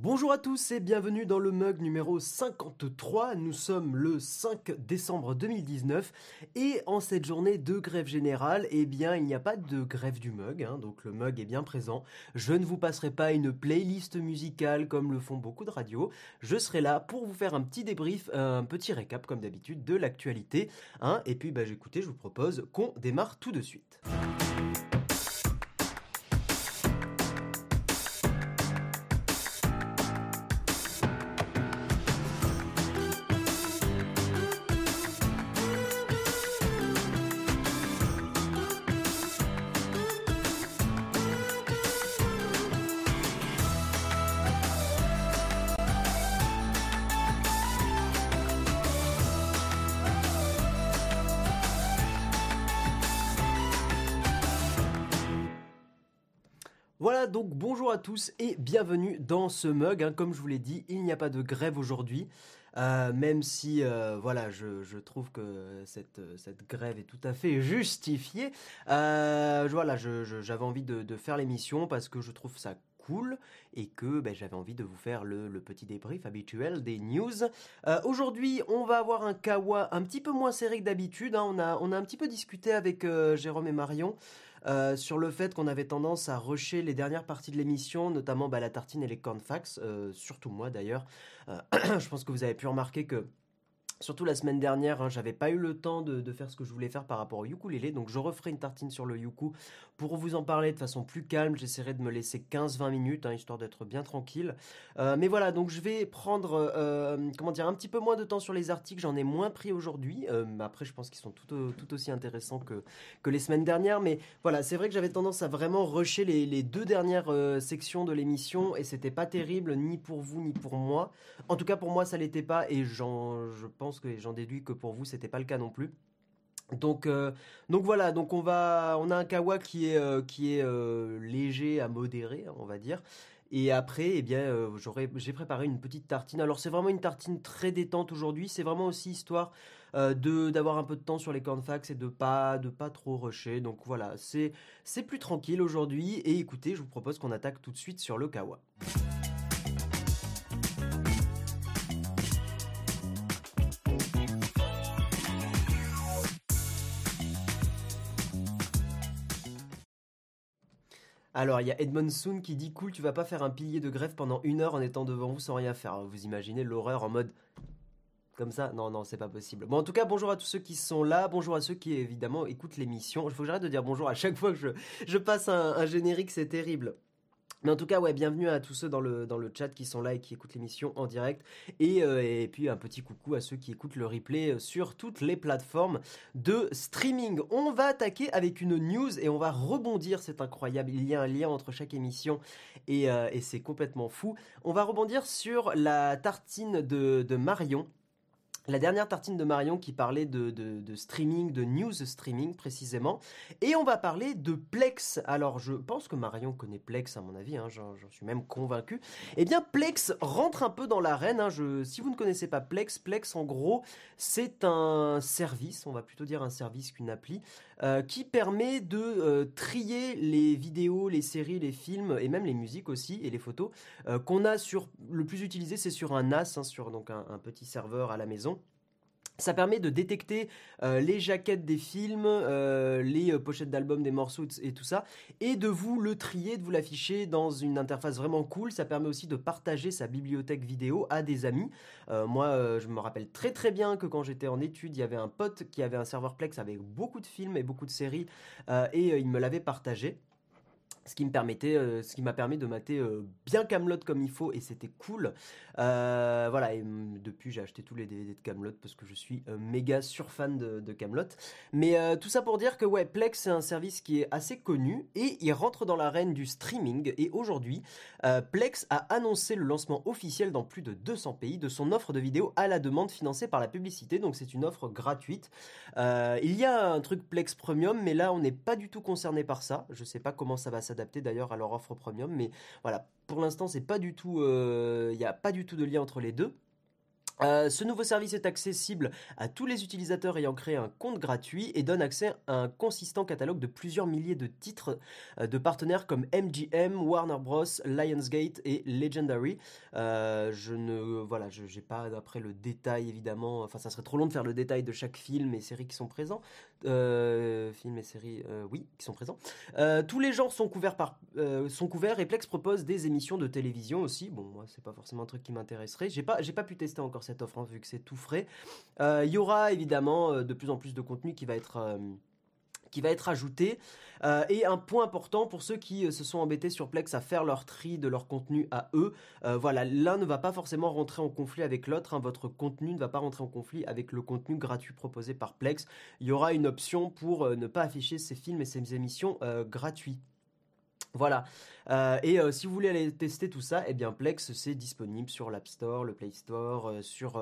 Bonjour à tous et bienvenue dans le mug numéro 53. Nous sommes le 5 décembre 2019 et en cette journée de grève générale, eh bien il n'y a pas de grève du mug, hein, donc le mug est bien présent. Je ne vous passerai pas une playlist musicale comme le font beaucoup de radios. Je serai là pour vous faire un petit débrief, un petit récap comme d'habitude de l'actualité. Hein, et puis bah, écoutez, je vous propose qu'on démarre tout de suite. Bonjour à tous et bienvenue dans ce mug. Hein. Comme je vous l'ai dit, il n'y a pas de grève aujourd'hui, euh, même si euh, voilà, je, trouve que cette, grève est tout à fait justifiée. Euh, voilà, j'avais envie de, faire l'émission parce que je trouve ça cool et que ben, j'avais envie de vous faire le, petit débrief habituel des news. Euh, aujourd'hui, on va avoir un kawa un petit peu moins serré que d'habitude. Hein. On, a, on a un petit peu discuté avec Jérôme et Marion euh, sur le fait qu'on avait tendance à rusher les dernières parties de l'émission, notamment bah, la tartine et les cornfax, surtout moi d'ailleurs. je pense que vous avez pu remarquer que Surtout la semaine dernière, hein, j'avais pas eu le temps de, faire ce que je voulais faire par rapport au ukulélé, donc je referai une tartine sur le yuku pour vous en parler de façon plus calme. J'essaierai de me laisser 15-20 minutes, hein, histoire d'être bien tranquille. Euh, mais voilà, donc je vais prendre, euh, comment dire, un petit peu moins de temps sur les articles. J'en ai moins pris aujourd'hui. Euh, après, je pense qu'ils sont tout, aussi intéressants que, les semaines dernières. Mais voilà, c'est vrai que j'avais tendance à vraiment rusher les, les deux dernières sections de l'émission et c'était pas terrible ni pour vous ni pour moi. En tout cas, pour moi, ça l'était pas et j'en, je pense pense que j'en déduis que pour vous c'était pas le cas non plus. Donc, euh, donc voilà, donc on va, on a un kawa qui est, euh, qui est euh, léger à modéré, on va dire. Et après, eh bien, j'ai préparé une petite tartine. Alors c'est vraiment une tartine très détente aujourd'hui. C'est vraiment aussi histoire de d'avoir un peu de temps sur les cornflakes et de pas de pas trop rusher. Donc voilà, c'est plus tranquille aujourd'hui. Et écoutez, je vous propose qu'on attaque tout de suite sur le kawa. Alors, il y a Edmond Soon qui dit Cool, tu vas pas faire un pilier de grève pendant une heure en étant devant vous sans rien faire. Vous imaginez l'horreur en mode. Comme ça? Non, non, c'est pas possible. Bon, en tout cas, bonjour à tous ceux qui sont là. Bonjour à ceux qui, évidemment, écoutent l'émission. Il faut que j'arrête de dire bonjour à chaque fois que je, passe un générique, c'est terrible. Mais en tout cas, ouais, bienvenue à tous ceux dans le, chat qui sont là et qui écoutent l'émission en direct. Et, euh, puis un petit coucou à ceux qui écoutent le replay euh, sur toutes les plateformes de streaming. On va attaquer avec une news et on va rebondir, c'est incroyable. Il y a un lien entre chaque émission et, euh, et c'est complètement fou. On va rebondir sur la tartine de, de Marion la dernière tartine de Marion qui parlait de, streaming, de news streaming précisément. Et on va parler de Plex. Alors je pense que Marion connaît Plex à mon avis, hein, j'en suis même convaincu. Eh bien Plex rentre un peu dans l'arène. Hein, si vous ne connaissez pas Plex, Plex en gros c'est un service, on va plutôt dire un service qu'une appli, euh, qui permet de euh, trier les vidéos, les séries, les films et même les musiques aussi et les photos euh, qu'on a sur... Le plus utilisé c'est sur un NAS, hein, sur donc un petit serveur à la maison. Ça permet de détecter euh, les jaquettes des films, euh, les euh, pochettes d'albums des morceaux et tout ça, et de vous le trier, de vous l'afficher dans une interface vraiment cool. Ça permet aussi de partager sa bibliothèque vidéo à des amis. moi, je me rappelle très très bien que quand j'étais en études, il y avait un pote qui avait un serveur Plex avec beaucoup de films et beaucoup de séries, et il me l'avait partagé ce qui me permettait, euh, ce qui m'a permis de mater euh, bien Camelot comme il faut et c'était cool. Euh, voilà et depuis j'ai acheté tous les DVD de Camelot parce que je suis méga surfan de, de Camelot. Mais tout ça pour dire que ouais Plex c'est un service qui est assez connu et il rentre dans l'arène du streaming et aujourd'hui Plex a annoncé le lancement officiel dans plus de 200 pays de son offre de vidéos à la demande financée par la publicité donc c'est une offre gratuite. il y a un truc Plex Premium mais là on n'est pas du tout concerné par ça. Je sais pas comment ça va s'adapter adapté d'ailleurs à leur offre premium. Mais voilà, pour l'instant, c'est pas du tout, il euh, n'y a pas du tout de lien entre les deux. Euh, ce nouveau service est accessible à tous les utilisateurs ayant créé un compte gratuit et donne accès à un consistant catalogue de plusieurs milliers de titres euh, de partenaires comme MGM, Warner Bros, Lionsgate et Legendary. Euh, je ne voilà, je n'ai pas après le détail évidemment. Enfin, ça serait trop long de faire le détail de chaque film et série qui sont présents. films et séries, oui, qui sont présents. tous les genres sont couverts par sont couverts et Plex propose des émissions de télévision aussi. Bon, moi, c'est pas forcément un truc qui m'intéresserait. J'ai pas j'ai pas pu tester encore cette offre, hein, vu que c'est tout frais. Euh, il y aura évidemment euh, de plus en plus de contenu qui va être euh, qui va être ajouté. et un point important pour ceux qui se sont embêtés sur Plex à faire leur tri de leur contenu à eux. voilà, l'un ne va pas forcément rentrer en conflit avec l'autre. Hein. votre contenu ne va pas rentrer en conflit avec le contenu gratuit proposé par Plex. Il y aura une option pour ne pas afficher ces films et ces émissions gratuits. Voilà. Euh, et euh, si vous voulez aller tester tout ça, eh bien Plex c'est disponible sur l'App Store, le Play Store, euh, sur,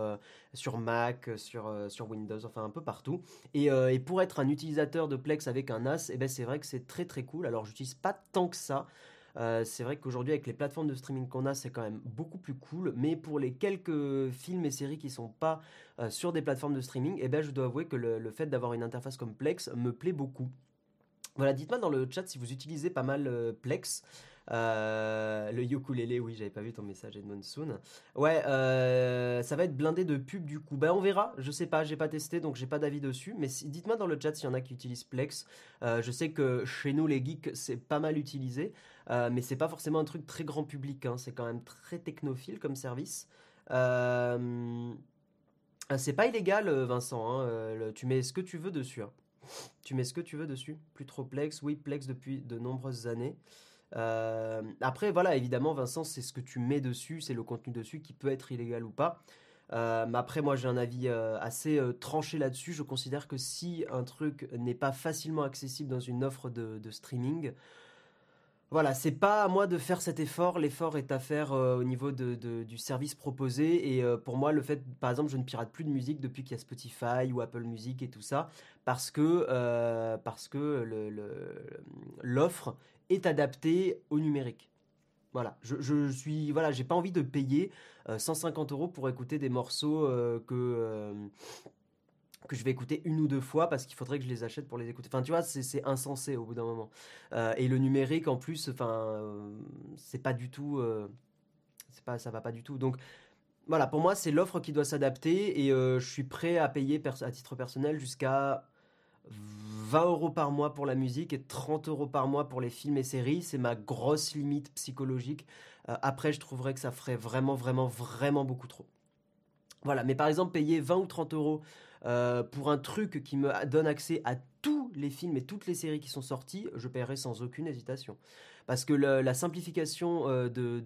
sur Mac, sur, sur Windows, enfin un peu partout. Et, pour être un utilisateur de Plex avec un NAS, eh ben, c'est vrai que c'est très très cool. Alors j'utilise pas tant que ça. c'est vrai qu'aujourd'hui avec les plateformes de streaming qu'on a, c'est quand même beaucoup plus cool. Mais pour les quelques films et séries qui sont pas sur des plateformes de streaming, eh ben, je dois avouer que le fait d'avoir une interface comme Plex me plaît beaucoup. Voilà, dites-moi dans le chat si vous utilisez pas mal euh, Plex. Euh, le ukulélé, oui, j'avais pas vu ton message, Edmond Soon. Ouais, euh, ça va être blindé de pubs du coup. Ben on verra, je sais pas, j'ai pas testé donc j'ai pas d'avis dessus. Mais dites-moi dans le chat s'il y en a qui utilisent Plex. je sais que chez nous, les geeks, c'est pas mal utilisé. mais c'est pas forcément un truc très grand public. Hein. C'est quand même très technophile comme service. c'est pas illégal, Vincent. Hein. tu mets ce que tu veux dessus. Hein. Tu mets ce que tu veux dessus. Plus trop Plex. Oui, Plex depuis de nombreuses années. Euh, après, voilà, évidemment, Vincent, c'est ce que tu mets dessus, c'est le contenu dessus qui peut être illégal ou pas. Euh, mais après, moi, j'ai un avis euh, assez tranché là-dessus. Je considère que si un truc n'est pas facilement accessible dans une offre de streaming, voilà, c'est pas à moi de faire cet effort. L'effort est à faire euh, au niveau du service proposé. Et euh, pour moi, le fait, par exemple, je ne pirate plus de musique depuis qu'il y a Spotify ou Apple Music et tout ça, parce que euh, l'offre est adaptée au numérique. Voilà, je, je suis voilà, j'ai pas envie de payer 150 euros pour écouter des morceaux que que je vais écouter une ou deux fois parce qu'il faudrait que je les achète pour les écouter. Enfin, tu vois, c'est insensé au bout d'un moment. Euh, et le numérique, en plus, enfin, euh, c'est pas du tout, euh, c'est pas, ça va pas du tout. Donc, voilà, pour moi, c'est l'offre qui doit s'adapter et je suis prêt à payer à titre personnel jusqu'à 20 euros par mois pour la musique et 30 euros par mois pour les films et séries. C'est ma grosse limite psychologique. après, je trouverais que ça ferait vraiment, vraiment, vraiment beaucoup trop. Voilà, mais par exemple, payer 20 ou 30 euros euh, pour un truc qui me donne accès à tous les films et toutes les séries qui sont sorties, je paierai sans aucune hésitation. Parce que la simplification euh, de,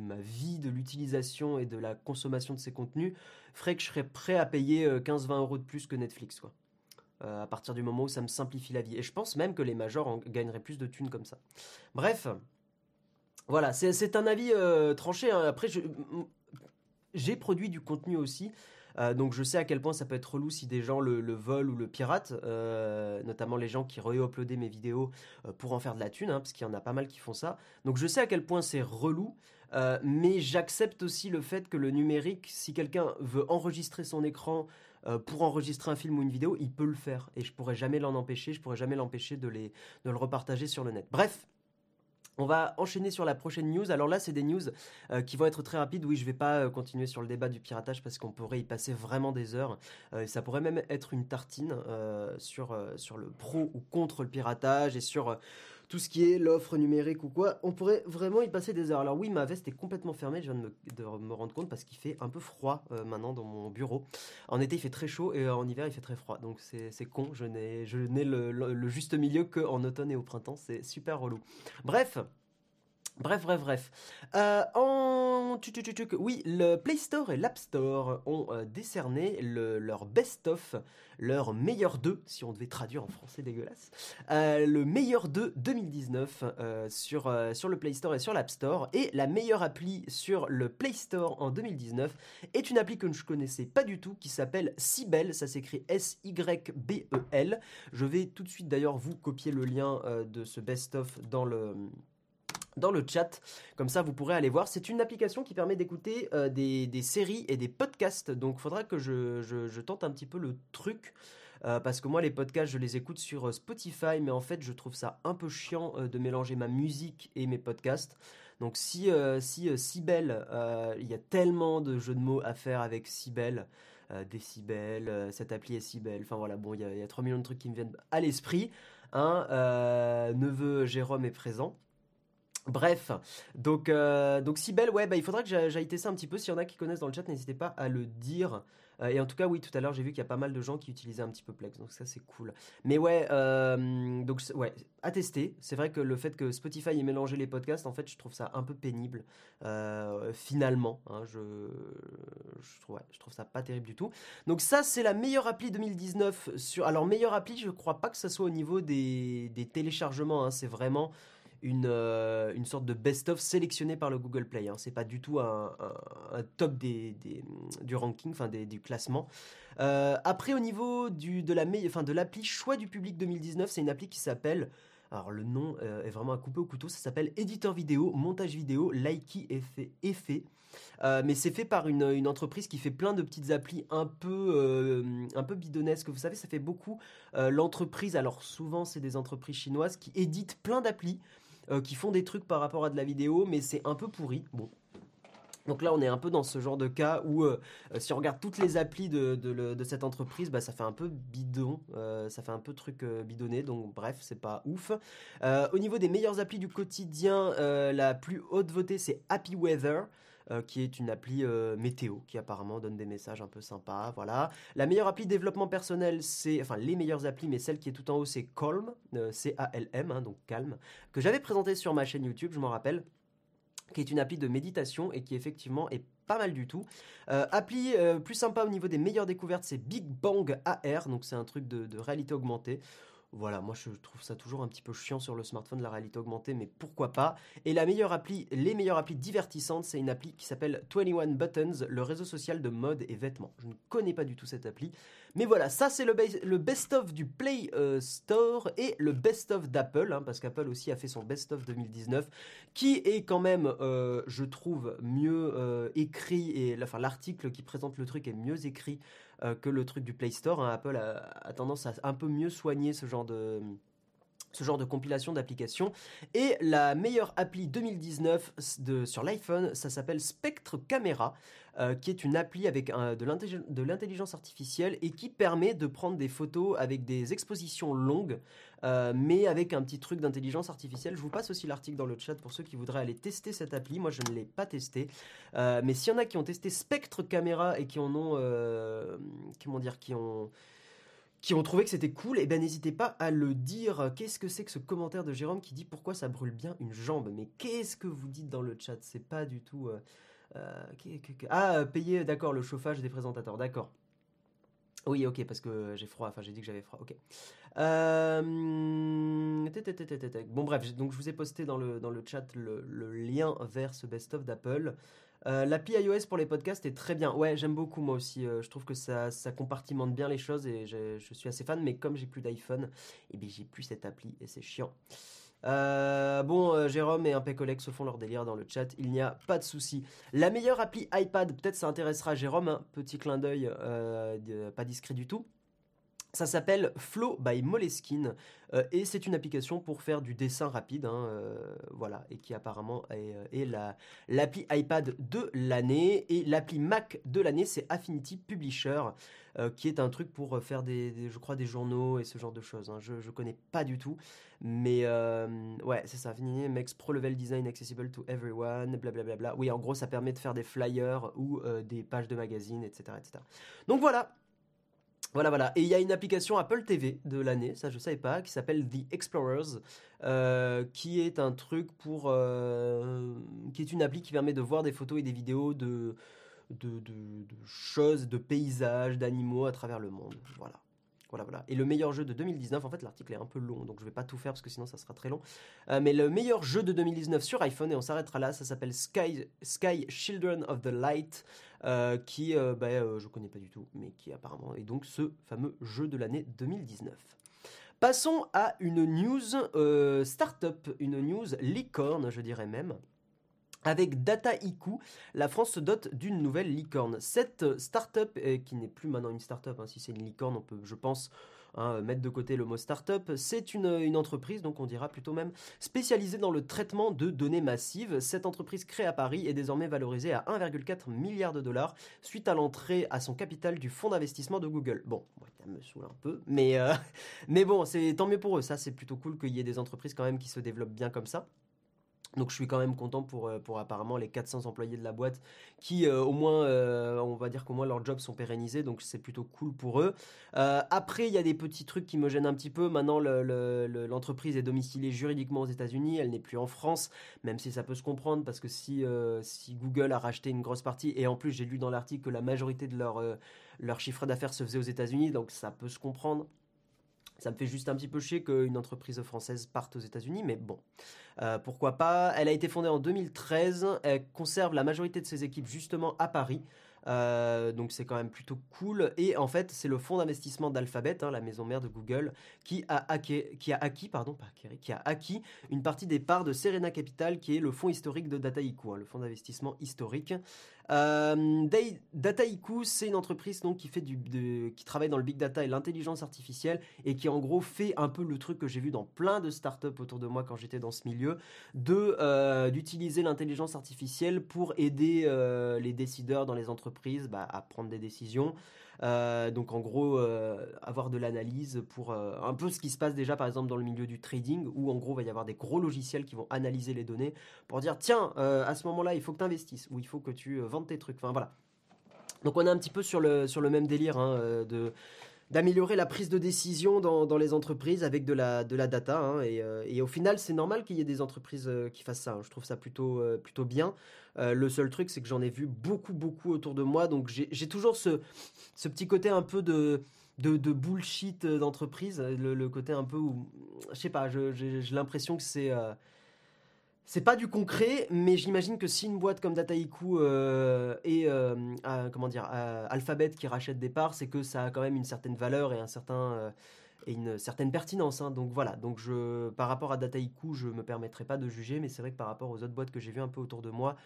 ma vie, de l'utilisation et de la consommation de ces contenus ferait que je serais prêt à payer 15-20 euh, euros de plus que Netflix. À partir du moment où ça me simplifie la vie. Et je pense même que les majors en gagneraient plus de thunes comme ça. Bref, voilà, c'est un avis tranché. Hein. Après, j'ai produit du contenu aussi. Euh, donc je sais à quel point ça peut être relou si des gens le, volent ou le piratent, euh, notamment les gens qui re-uploadaient mes vidéos euh, pour en faire de la thune, hein, parce qu'il y en a pas mal qui font ça. Donc je sais à quel point c'est relou, mais j'accepte aussi le fait que le numérique, si quelqu'un veut enregistrer son écran pour enregistrer un film ou une vidéo, il peut le faire. Et je pourrais jamais l'en empêcher, je pourrais jamais l'empêcher de, de le repartager sur le net. Bref, on va enchaîner sur la prochaine news. Alors là, c'est des news euh, qui vont être très rapides. Oui, je vais pas euh, continuer sur le débat du piratage parce qu'on pourrait y passer vraiment des heures. Euh, ça pourrait même être une tartine sur le pro ou contre le piratage et sur tout ce qui est l'offre numérique ou quoi. On pourrait vraiment y passer des heures. Alors oui, ma veste est complètement fermée. Je viens de me, rendre compte parce qu'il fait un peu froid maintenant dans mon bureau. En été, il fait très chaud et en hiver, il fait très froid. Donc c'est con. Je n'ai le, le, le juste milieu qu'en automne et au printemps. C'est super relou. Bref. Bref, bref, bref. Euh, en... Oui, le Play Store et l'App Store ont euh, décerné leur best-of, leur meilleur 2, si on devait traduire en français dégueulasse, euh, le meilleur 2 2019 sur, sur le Play Store et sur l'App Store. Et la meilleure appli sur le Play Store en 2019 est une appli que je connaissais pas du tout, qui s'appelle Sybel, ça s'écrit S-Y-B-E-L. Je vais tout de suite d'ailleurs vous copier le lien de ce best-of dans le dans le chat. Comme ça, vous pourrez aller voir. C'est une application qui permet d'écouter euh, des, séries et des podcasts. Donc, faudra que je, tente un petit peu le truc. Euh, parce que moi, les podcasts, je les écoute sur euh, Spotify. Mais en fait, je trouve ça un peu chiant de mélanger ma musique et mes podcasts. Donc, si, si Sibel, il y a tellement de jeux de mots à faire avec Sibel. décibel, cette appli est Sibel, enfin voilà, bon, il y, a, 3 millions de trucs qui me viennent à l'esprit. Un neveu Jérôme est présent. Bref, donc, euh, donc ouais, bah, il faudra que j'aille tester un petit peu. S'il y en a qui connaissent dans le chat, n'hésitez pas à le dire. Euh, et en tout cas, oui, tout à l'heure, j'ai vu qu'il y a pas mal de gens qui utilisaient un petit peu Plex, donc ça, c'est cool. Mais ouais, euh, ouais, à tester. C'est vrai que le fait que Spotify ait mélangé les podcasts, en fait, je trouve ça un peu pénible, finalement. Hein, je, trouve, ça pas terrible du tout. Donc, ça, c'est la meilleure appli 2019. Sur... Alors, meilleure appli, je crois pas que ça soit au niveau des, des téléchargements. Hein, c'est vraiment une, euh, une sorte de best-of sélectionné par le Google Play. Hein. C'est pas du tout un, top des, du ranking, enfin du classement. Euh, après, au niveau du, de la enfin, de l'appli choix du public 2019, c'est une appli qui s'appelle alors le nom euh, est vraiment à couper au couteau, ça s'appelle éditeur vidéo, montage vidéo, Likey Effet. effet. mais c'est fait par une, une, entreprise qui fait plein de petites applis un peu, un peu bidonnesques. Vous savez, ça fait beaucoup l'entreprise. Alors souvent, c'est des entreprises chinoises qui éditent plein d'applis. Euh, qui font des trucs par rapport à de la vidéo, mais c'est un peu pourri. Bon, donc là, on est un peu dans ce genre de cas où, euh, euh, si on regarde toutes les applis de, de, cette entreprise, bah, ça fait un peu bidon, ça fait un peu truc bidonné, donc bref, c'est pas ouf. au niveau des meilleures applis du quotidien, la plus haute votée, c'est Happy Weather. Euh, qui est une appli euh, météo qui apparemment donne des messages un peu sympas. Voilà. La meilleure appli développement personnel, c'est enfin les meilleures applis, mais celle qui est tout en haut, c'est Calm, euh, C-A-L-M, hein, donc calme, que j'avais présenté sur ma chaîne YouTube, je m'en rappelle qui est une appli de méditation et qui effectivement est pas mal du tout. appli plus sympa au niveau des meilleures découvertes, c'est Big Bang AR, donc c'est un truc de réalité augmentée. Voilà, moi je trouve ça toujours un petit peu chiant sur le smartphone, la réalité augmentée, mais pourquoi pas? Et la meilleure appli, les meilleures applis divertissantes, c'est une appli qui s'appelle 21 Buttons, le réseau social de mode et vêtements. Je ne connais pas du tout cette appli. Mais voilà, ça c'est le, best-of du Play euh, Store et le best-of d'Apple, hein, parce qu'Apple aussi a fait son best-of 2019, qui est quand même, euh, je trouve, mieux euh, écrit, et enfin l'article qui présente le truc est mieux écrit que le truc du Play Store. Hein. Apple a, tendance à un peu mieux soigner ce genre de ce genre de compilation d'applications. Et la meilleure appli 2019 de, sur l'iPhone, ça s'appelle Spectre Camera. Euh, qui est une appli avec de l'intelligence artificielle et qui permet de prendre des photos avec des expositions longues, euh, mais avec un petit truc d'intelligence artificielle. Je vous passe aussi l'article dans le chat pour ceux qui voudraient aller tester cette appli. Moi, je ne l'ai pas testé, euh, mais s'il y en a qui ont testé Spectre Camera et qui en ont, comment dire, qui ont qui ont trouvé que c'était cool, et eh ben n'hésitez pas à le dire. Qu'est-ce que c'est que ce commentaire de Jérôme qui dit pourquoi ça brûle bien une jambe? Mais qu'est-ce que vous dites dans le chat? C'est pas du tout. Euh, ah, payer, d'accord, le chauffage des présentateurs, d'accord. Oui, ok, parce que j'ai froid, enfin j'ai dit que j'avais froid, ok. Euh, bon bref, donc je vous ai posté dans le, dans le chat le, lien vers ce best-of d'Apple. Euh, L'appli iOS pour les podcasts est très bien. Ouais, j'aime beaucoup moi aussi. je trouve que ça, ça compartimente bien les choses et je, je suis assez fan. Mais comme j'ai plus d'iPhone, et eh bien j'ai plus cette appli et c'est chiant. Euh, bon, euh, Jérôme et un collègue se font leur délire dans le chat, il n'y a pas de souci. La meilleure appli iPad, peut-être ça intéressera Jérôme, hein. petit clin d'œil, euh, pas discret du tout. Ça s'appelle Flow by Moleskine et c'est une application pour faire du dessin rapide, hein, voilà, et qui apparemment est, l'appli iPad de l'année et l'appli Mac de l'année, c'est Affinity Publisher. Euh, qui est un truc pour euh, faire des, je crois, des journaux et ce genre de choses. Hein. Je, ne connais pas du tout, mais euh, ouais, c'est ça. Fini, makes pro level design accessible to everyone, blablabla. Bla, bla. Oui, en gros, ça permet de faire des flyers ou des pages de magazines, etc., etc. Donc voilà, voilà, voilà. Et il y a une application Apple TV de l'année, ça je savais pas, qui s'appelle The Explorers, qui est un truc pour, qui est une appli qui permet de voir des photos et des vidéos de de, choses, de paysages, d'animaux à travers le monde. Voilà. Voilà, voilà. Et le meilleur jeu de 2019, en fait, l'article est un peu long, donc je vais pas tout faire parce que sinon ça sera très long. Euh, mais le meilleur jeu de 2019 sur iPhone, et on s'arrêtera là, ça s'appelle Sky, Sky Children of the Light, euh, qui, euh, bah, je connais pas du tout, mais qui apparemment est donc ce fameux jeu de l'année 2019. Passons à une news euh, startup, une news licorne, je dirais même. Avec Dataiku, la France se dote d'une nouvelle licorne. Cette startup, euh, qui n'est plus maintenant une startup, hein, si c'est une licorne, on peut, je pense, hein, mettre de côté le mot startup. C'est une, entreprise, donc on dira plutôt même spécialisée dans le traitement de données massives. Cette entreprise créée à Paris est désormais valorisée à 1,4 milliard de dollars suite à l'entrée à son capital du fonds d'investissement de Google. Bon, ça me saoule un peu, mais, euh, mais bon, c'est tant mieux pour eux. Ça, c'est plutôt cool qu'il y ait des entreprises quand même qui se développent bien comme ça. Donc je suis quand même content pour, euh, pour apparemment les 400 employés de la boîte qui euh, au moins, euh, on va dire qu'au moins leurs jobs sont pérennisés, donc c'est plutôt cool pour eux. après, il y a des petits trucs qui me gênent un petit peu. Maintenant, l'entreprise est domiciliée juridiquement aux États-Unis, elle n'est plus en France, même si ça peut se comprendre parce que si, si Google a racheté une grosse partie, et en plus j'ai lu dans l'article que la majorité de leur, leur chiffre d'affaires se faisait aux États-Unis, donc ça peut se comprendre. Ça me fait juste un petit peu chier qu'une entreprise française parte aux États-Unis, mais bon, euh, pourquoi pas? Elle a été fondée en 2013, elle conserve la majorité de ses équipes justement à Paris. Euh, donc c'est quand même plutôt cool. Et en fait, c'est le fonds d'investissement d'Alphabet, hein, la maison mère de Google, qui a, acquis, qui a acquis, pardon, qui a acquis une partie des parts de Serena Capital, qui est le fonds historique de Dataiku, hein, le fonds d'investissement historique. Euh, Dataiku, c'est une entreprise donc qui fait du, qui travaille dans le big data et l'intelligence artificielle et qui en gros fait un peu le truc que j'ai vu dans plein de startups autour de moi quand j'étais dans ce milieu, euh, d'utiliser l'intelligence artificielle pour aider euh, les décideurs dans les entreprises bah, à prendre des décisions. Euh, donc en gros, euh, avoir de l'analyse pour euh, un peu ce qui se passe déjà par exemple dans le milieu du trading, où en gros il va y avoir des gros logiciels qui vont analyser les données pour dire tiens, à ce moment-là, il faut que tu investisses ou il faut que tu vendes tes trucs. Enfin voilà. Donc on est un petit peu sur le, sur le même délire hein, de d'améliorer la prise de décision dans, dans, les entreprises avec de la, de la data. Hein, et, et, au final, c'est normal qu'il y ait des entreprises qui fassent ça. Hein. Je trouve ça plutôt, plutôt bien. Euh, le seul truc, c'est que j'en ai vu beaucoup, beaucoup autour de moi. Donc j'ai toujours ce, ce petit côté un peu de, de, bullshit d'entreprise. Le, côté un peu où, je sais pas, j'ai l'impression que c'est. Euh, c'est pas du concret, mais j'imagine que si une boîte comme Dataiku euh, et comment dire Alphabet qui rachète des parts, c'est que ça a quand même une certaine valeur et un certain et une certaine pertinence. Hein. Donc voilà, donc je, par rapport à Dataiku, je me permettrai pas de juger, mais c'est vrai que par rapport aux autres boîtes que j'ai vues un peu autour de moi,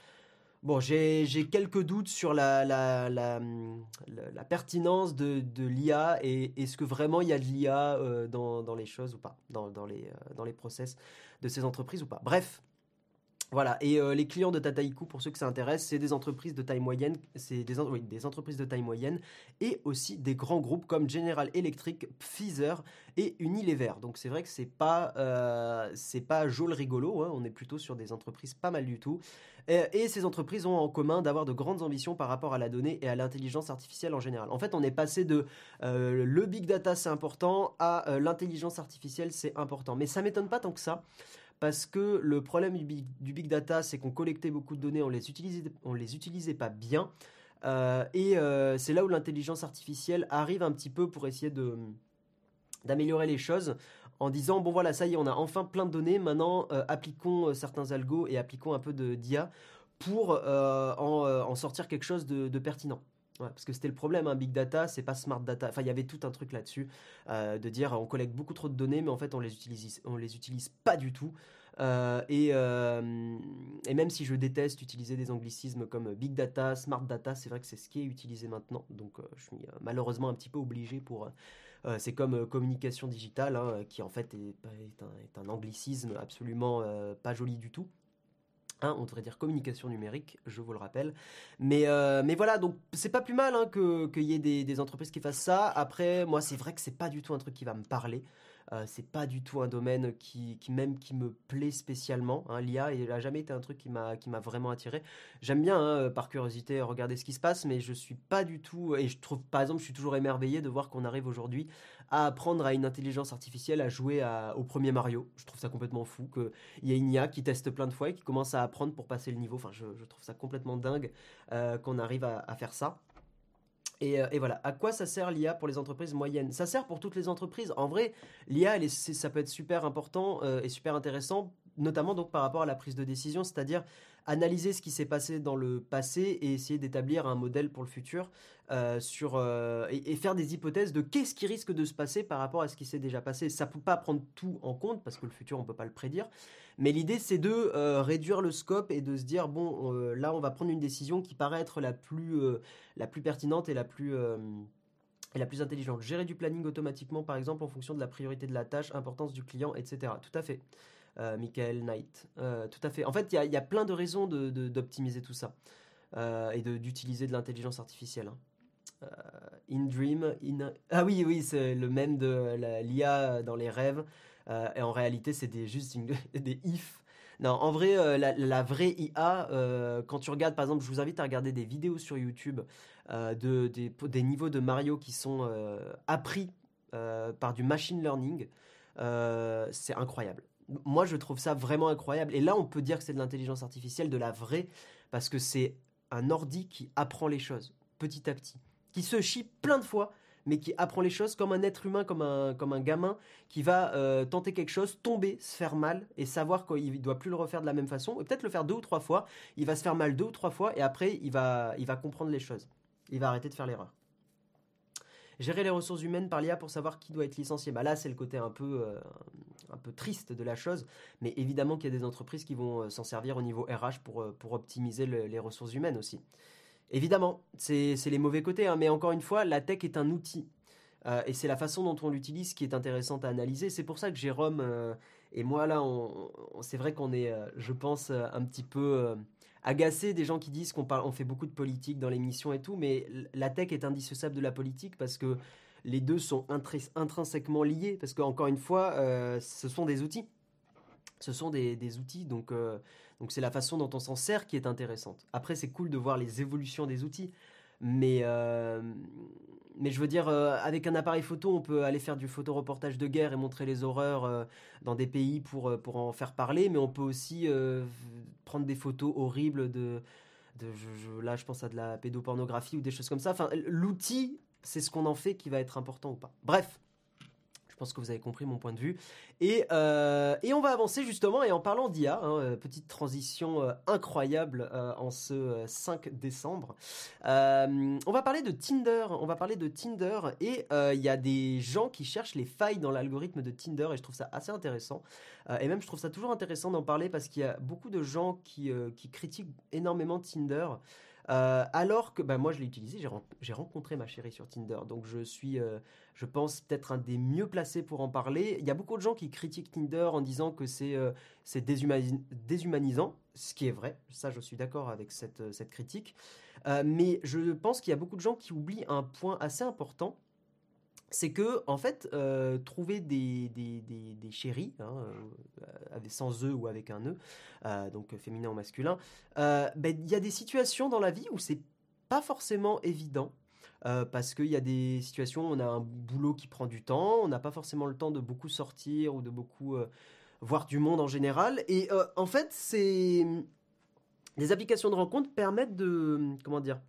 Bon, j'ai quelques doutes sur la, la, la, pertinence de, de l'IA et est-ce que vraiment il y a de l'IA euh, dans, dans, les choses ou pas, dans, dans, les, euh, dans les process de ces entreprises ou pas. Bref, voilà, et euh, les clients de Tataiku, pour ceux que ça intéresse, c'est des entreprises de taille moyenne, c'est des, entreprises de taille moyenne et aussi des grands groupes comme General Electric, Pfizer et Unilever. Donc c'est vrai que c'est pas euh, c'est pas joli rigolo, hein. on est plutôt sur des entreprises pas mal du tout. Et, ces entreprises ont en commun d'avoir de grandes ambitions par rapport à la donnée et à l'intelligence artificielle en général. En fait, on est passé de euh, le big data c'est important à l'intelligence artificielle c'est important, mais ça m'étonne pas tant que ça parce que le problème du big, data, c'est qu'on collectait beaucoup de données, on les utilisait, on les utilisait pas bien. Euh, et euh, c'est là où l'intelligence artificielle arrive un petit peu pour essayer de d'améliorer les choses en disant bon voilà ça y est on a enfin plein de données maintenant euh, appliquons certains algos et appliquons un peu de d'IA pour en, sortir quelque chose de pertinent parce que c'était le problème, hein, big data, c'est pas smart data. Enfin, il y avait tout un truc là-dessus euh, de dire on collecte beaucoup trop de données, mais en fait on les utilise, on les utilise pas du tout. Euh, et, euh, et, même si je déteste utiliser des anglicismes comme big data, smart data, c'est vrai que c'est ce qui est utilisé maintenant. Donc je suis malheureusement un petit peu obligé pour. c'est comme communication digitale, hein, qui en fait est, un, anglicisme absolument pas joli du tout. Hein, on devrait dire communication numérique, je vous le rappelle. Mais, euh, voilà, donc c'est pas plus mal hein, qu'il y ait des, des, entreprises qui fassent ça. Après, moi, c'est vrai que c'est pas du tout un truc qui va me parler. Euh, c'est pas du tout un domaine qui, même qui me plaît spécialement. Hein. L'IA n'a jamais été un truc qui m'a qui vraiment attiré. J'aime bien hein, par curiosité regarder ce qui se passe, mais je suis pas du tout et je trouve par exemple je suis toujours émerveillé de voir qu'on arrive aujourd'hui à apprendre à une intelligence artificielle à jouer au premier Mario. Je trouve ça complètement fou qu'il y ait une IA qui teste plein de fois et qui commence à apprendre pour passer le niveau. Enfin, je, trouve ça complètement dingue euh, qu'on arrive à faire ça. Euh, et, voilà, à quoi ça sert l'IA pour les entreprises moyennes? Ça sert pour toutes les entreprises. En vrai, l'IA, ça peut être super important euh, et super intéressant notamment donc par rapport à la prise de décision, c'est-à-dire analyser ce qui s'est passé dans le passé et essayer d'établir un modèle pour le futur euh, sur, et, faire des hypothèses de qu'est-ce qui risque de se passer par rapport à ce qui s'est déjà passé. Ça peut pas prendre tout en compte parce que le futur on peut pas le prédire, mais l'idée c'est de euh, réduire le scope et de se dire bon là on va prendre une décision qui paraît être la plus la plus pertinente et la plus la plus intelligente. Gérer du planning automatiquement, par exemple, en fonction de la priorité de la tâche, importance du client, etc. Tout à fait. Euh, Michael Knight. Euh, tout à fait. En fait, il y, a plein de raisons d'optimiser tout ça euh, et d'utiliser de, l'intelligence artificielle. Hein. in Dream, in... Ah oui, oui, c'est le même de l'IA dans les rêves. Et en réalité, c'est des, juste des if. Non, en vrai, la, vraie IA, quand tu regardes, par exemple, je vous invite à regarder des vidéos sur YouTube de, des, niveaux de Mario qui sont appris par du machine learning. c'est incroyable moi, je trouve ça vraiment incroyable. Et là, on peut dire que c'est de l'intelligence artificielle, de la vraie, parce que c'est un ordi qui apprend les choses petit à petit, qui se chie plein de fois, mais qui apprend les choses comme un être humain, comme un, comme un gamin, qui va euh, tenter quelque chose, tomber, se faire mal, et savoir qu'il ne doit plus le refaire de la même façon, et peut-être le faire deux ou trois fois, il va se faire mal deux ou trois fois, et après, il va, il va comprendre les choses. Il va arrêter de faire l'erreur. Gérer les ressources humaines par l'IA pour savoir qui doit être licencié. Bah là, c'est le côté un peu, euh, un peu triste de la chose, mais évidemment qu'il y a des entreprises qui vont euh, s'en servir au niveau RH pour, pour optimiser les ressources humaines aussi. Évidemment, c'est les mauvais côtés, hein, mais encore une fois, la tech est un outil. et c'est la façon dont on l'utilise qui est intéressante à analyser. C'est pour ça que Jérôme et moi, là, on, c'est vrai qu'on est, je pense, un petit peu agacé des gens qui disent qu'on fait beaucoup de politique dans l'émission et tout, mais la tech est indissociable de la politique parce que les deux sont intrinsèquement liés, parce qu'encore une fois, euh, ce sont des outils. Ce sont des, outils, donc euh, donc c'est la façon dont on s'en sert qui est intéressante. Après, c'est cool de voir les évolutions des outils, mais euh, mais je veux dire, avec un appareil photo, on peut aller faire du photoreportage de guerre et montrer les horreurs dans des pays pour, pour en faire parler, mais on peut aussi prendre des photos horribles de, de là je pense à de la pédopornographie ou des choses comme ça. Enfin, l'outil, c'est ce qu'on en fait qui va être important ou pas. Bref, je pense que vous avez compris mon point de vue. Et, euh, et on va avancer justement, et en parlant d'IA, hein, euh, petite transition euh, incroyable en ce 5 décembre, on va parler de Tinder. On va parler de Tinder, et il y a des gens qui cherchent les failles dans l'algorithme de Tinder, et je trouve ça assez intéressant. et même, je trouve ça toujours intéressant d'en parler parce qu'il y a beaucoup de gens qui, qui critiquent énormément Tinder. Euh, alors que bah, moi je l'ai utilisé, j'ai rencontré ma chérie sur Tinder, donc je suis, euh, je pense, peut-être un des mieux placés pour en parler. Il y a beaucoup de gens qui critiquent Tinder en disant que c'est euh, déshumanisant, ce qui est vrai, ça je suis d'accord avec cette, cette critique. mais je pense qu'il y a beaucoup de gens qui oublient un point assez important, c'est que en fait euh, trouver des, des, des, chéris hein, euh, sans eux ou avec un e euh, donc féminin ou masculin ben, il y a des situations dans la vie où c'est pas forcément évident parce qu'il y a des situations où on a un boulot qui prend du temps on n'a pas forcément le temps de beaucoup sortir ou de beaucoup voir du monde en général. Et en fait c'est des applications de rencontre permettent de comment dire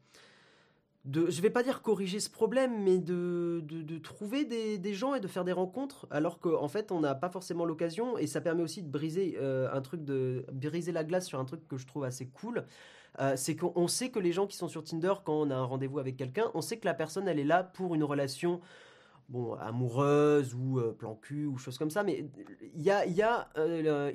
de, je vais pas dire corriger ce problème, mais de, trouver des, gens et de faire des rencontres, alors qu'en fait on n'a pas forcément l'occasion, et ça permet aussi de briser euh, un truc de briser la glace sur un truc que je trouve assez cool. Euh, c'est qu'on sait que les gens qui sont sur Tinder, quand on a un rendez-vous avec quelqu'un, on sait que la personne elle est là pour une relation bon, amoureuse ou euh, plan cul ou chose comme ça, mais il y a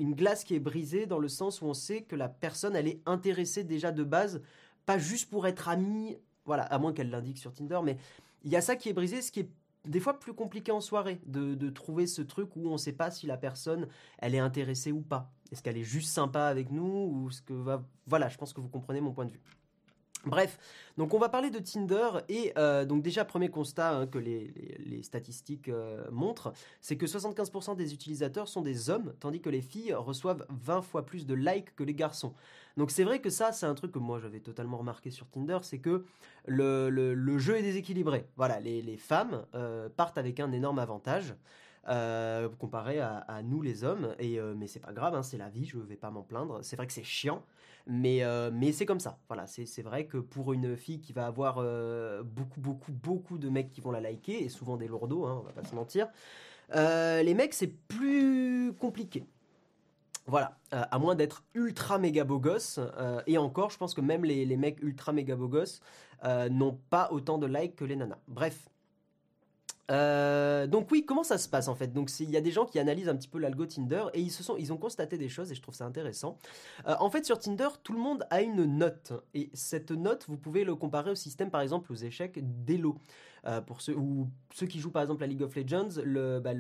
une glace qui est brisée dans le sens où on sait que la personne elle est intéressée déjà de base, pas juste pour être amie voilà, à moins qu'elle l'indique sur Tinder, mais il y a ça qui est brisé, ce qui est des fois plus compliqué en soirée, de, trouver ce truc où on ne sait pas si la personne, elle est intéressée ou pas. Est-ce qu'elle est juste sympa avec nous ou ce que va... Voilà, je pense que vous comprenez mon point de vue. Bref, donc on va parler de Tinder et euh, donc déjà premier constat hein, que les, statistiques euh, montrent, c'est que 75% des utilisateurs sont des hommes, tandis que les filles reçoivent 20 fois plus de likes que les garçons. Donc c'est vrai que ça, c'est un truc que moi j'avais totalement remarqué sur Tinder, c'est que le, jeu est déséquilibré. Voilà, les, femmes euh, partent avec un énorme avantage. comparé à, nous les hommes et mais c'est pas grave hein, c'est la vie je vais pas m'en plaindre c'est vrai que c'est chiant mais, euh, mais c'est comme ça. Voilà, c'est vrai que pour une fille qui va avoir euh, beaucoup, beaucoup, beaucoup de mecs qui vont la liker, et souvent des lourdeaux, hein, on va pas se mentir, euh, les mecs, c'est plus compliqué. Voilà, à moins d'être ultra méga beau gosse, et encore, je pense que même les, mecs ultra méga beau n'ont pas autant de likes que les nanas. Bref, euh, donc oui, comment ça se passe en fait? Donc il y a des gens qui analysent un petit peu l'algo Tinder et ils ont constaté des choses et je trouve ça intéressant. Euh, en fait, sur Tinder, tout le monde a une note et cette note, vous pouvez le comparer au système, par exemple, aux échecs d'Elo. Euh, pour ceux ou ceux qui jouent par exemple à League of Legends, le, bah,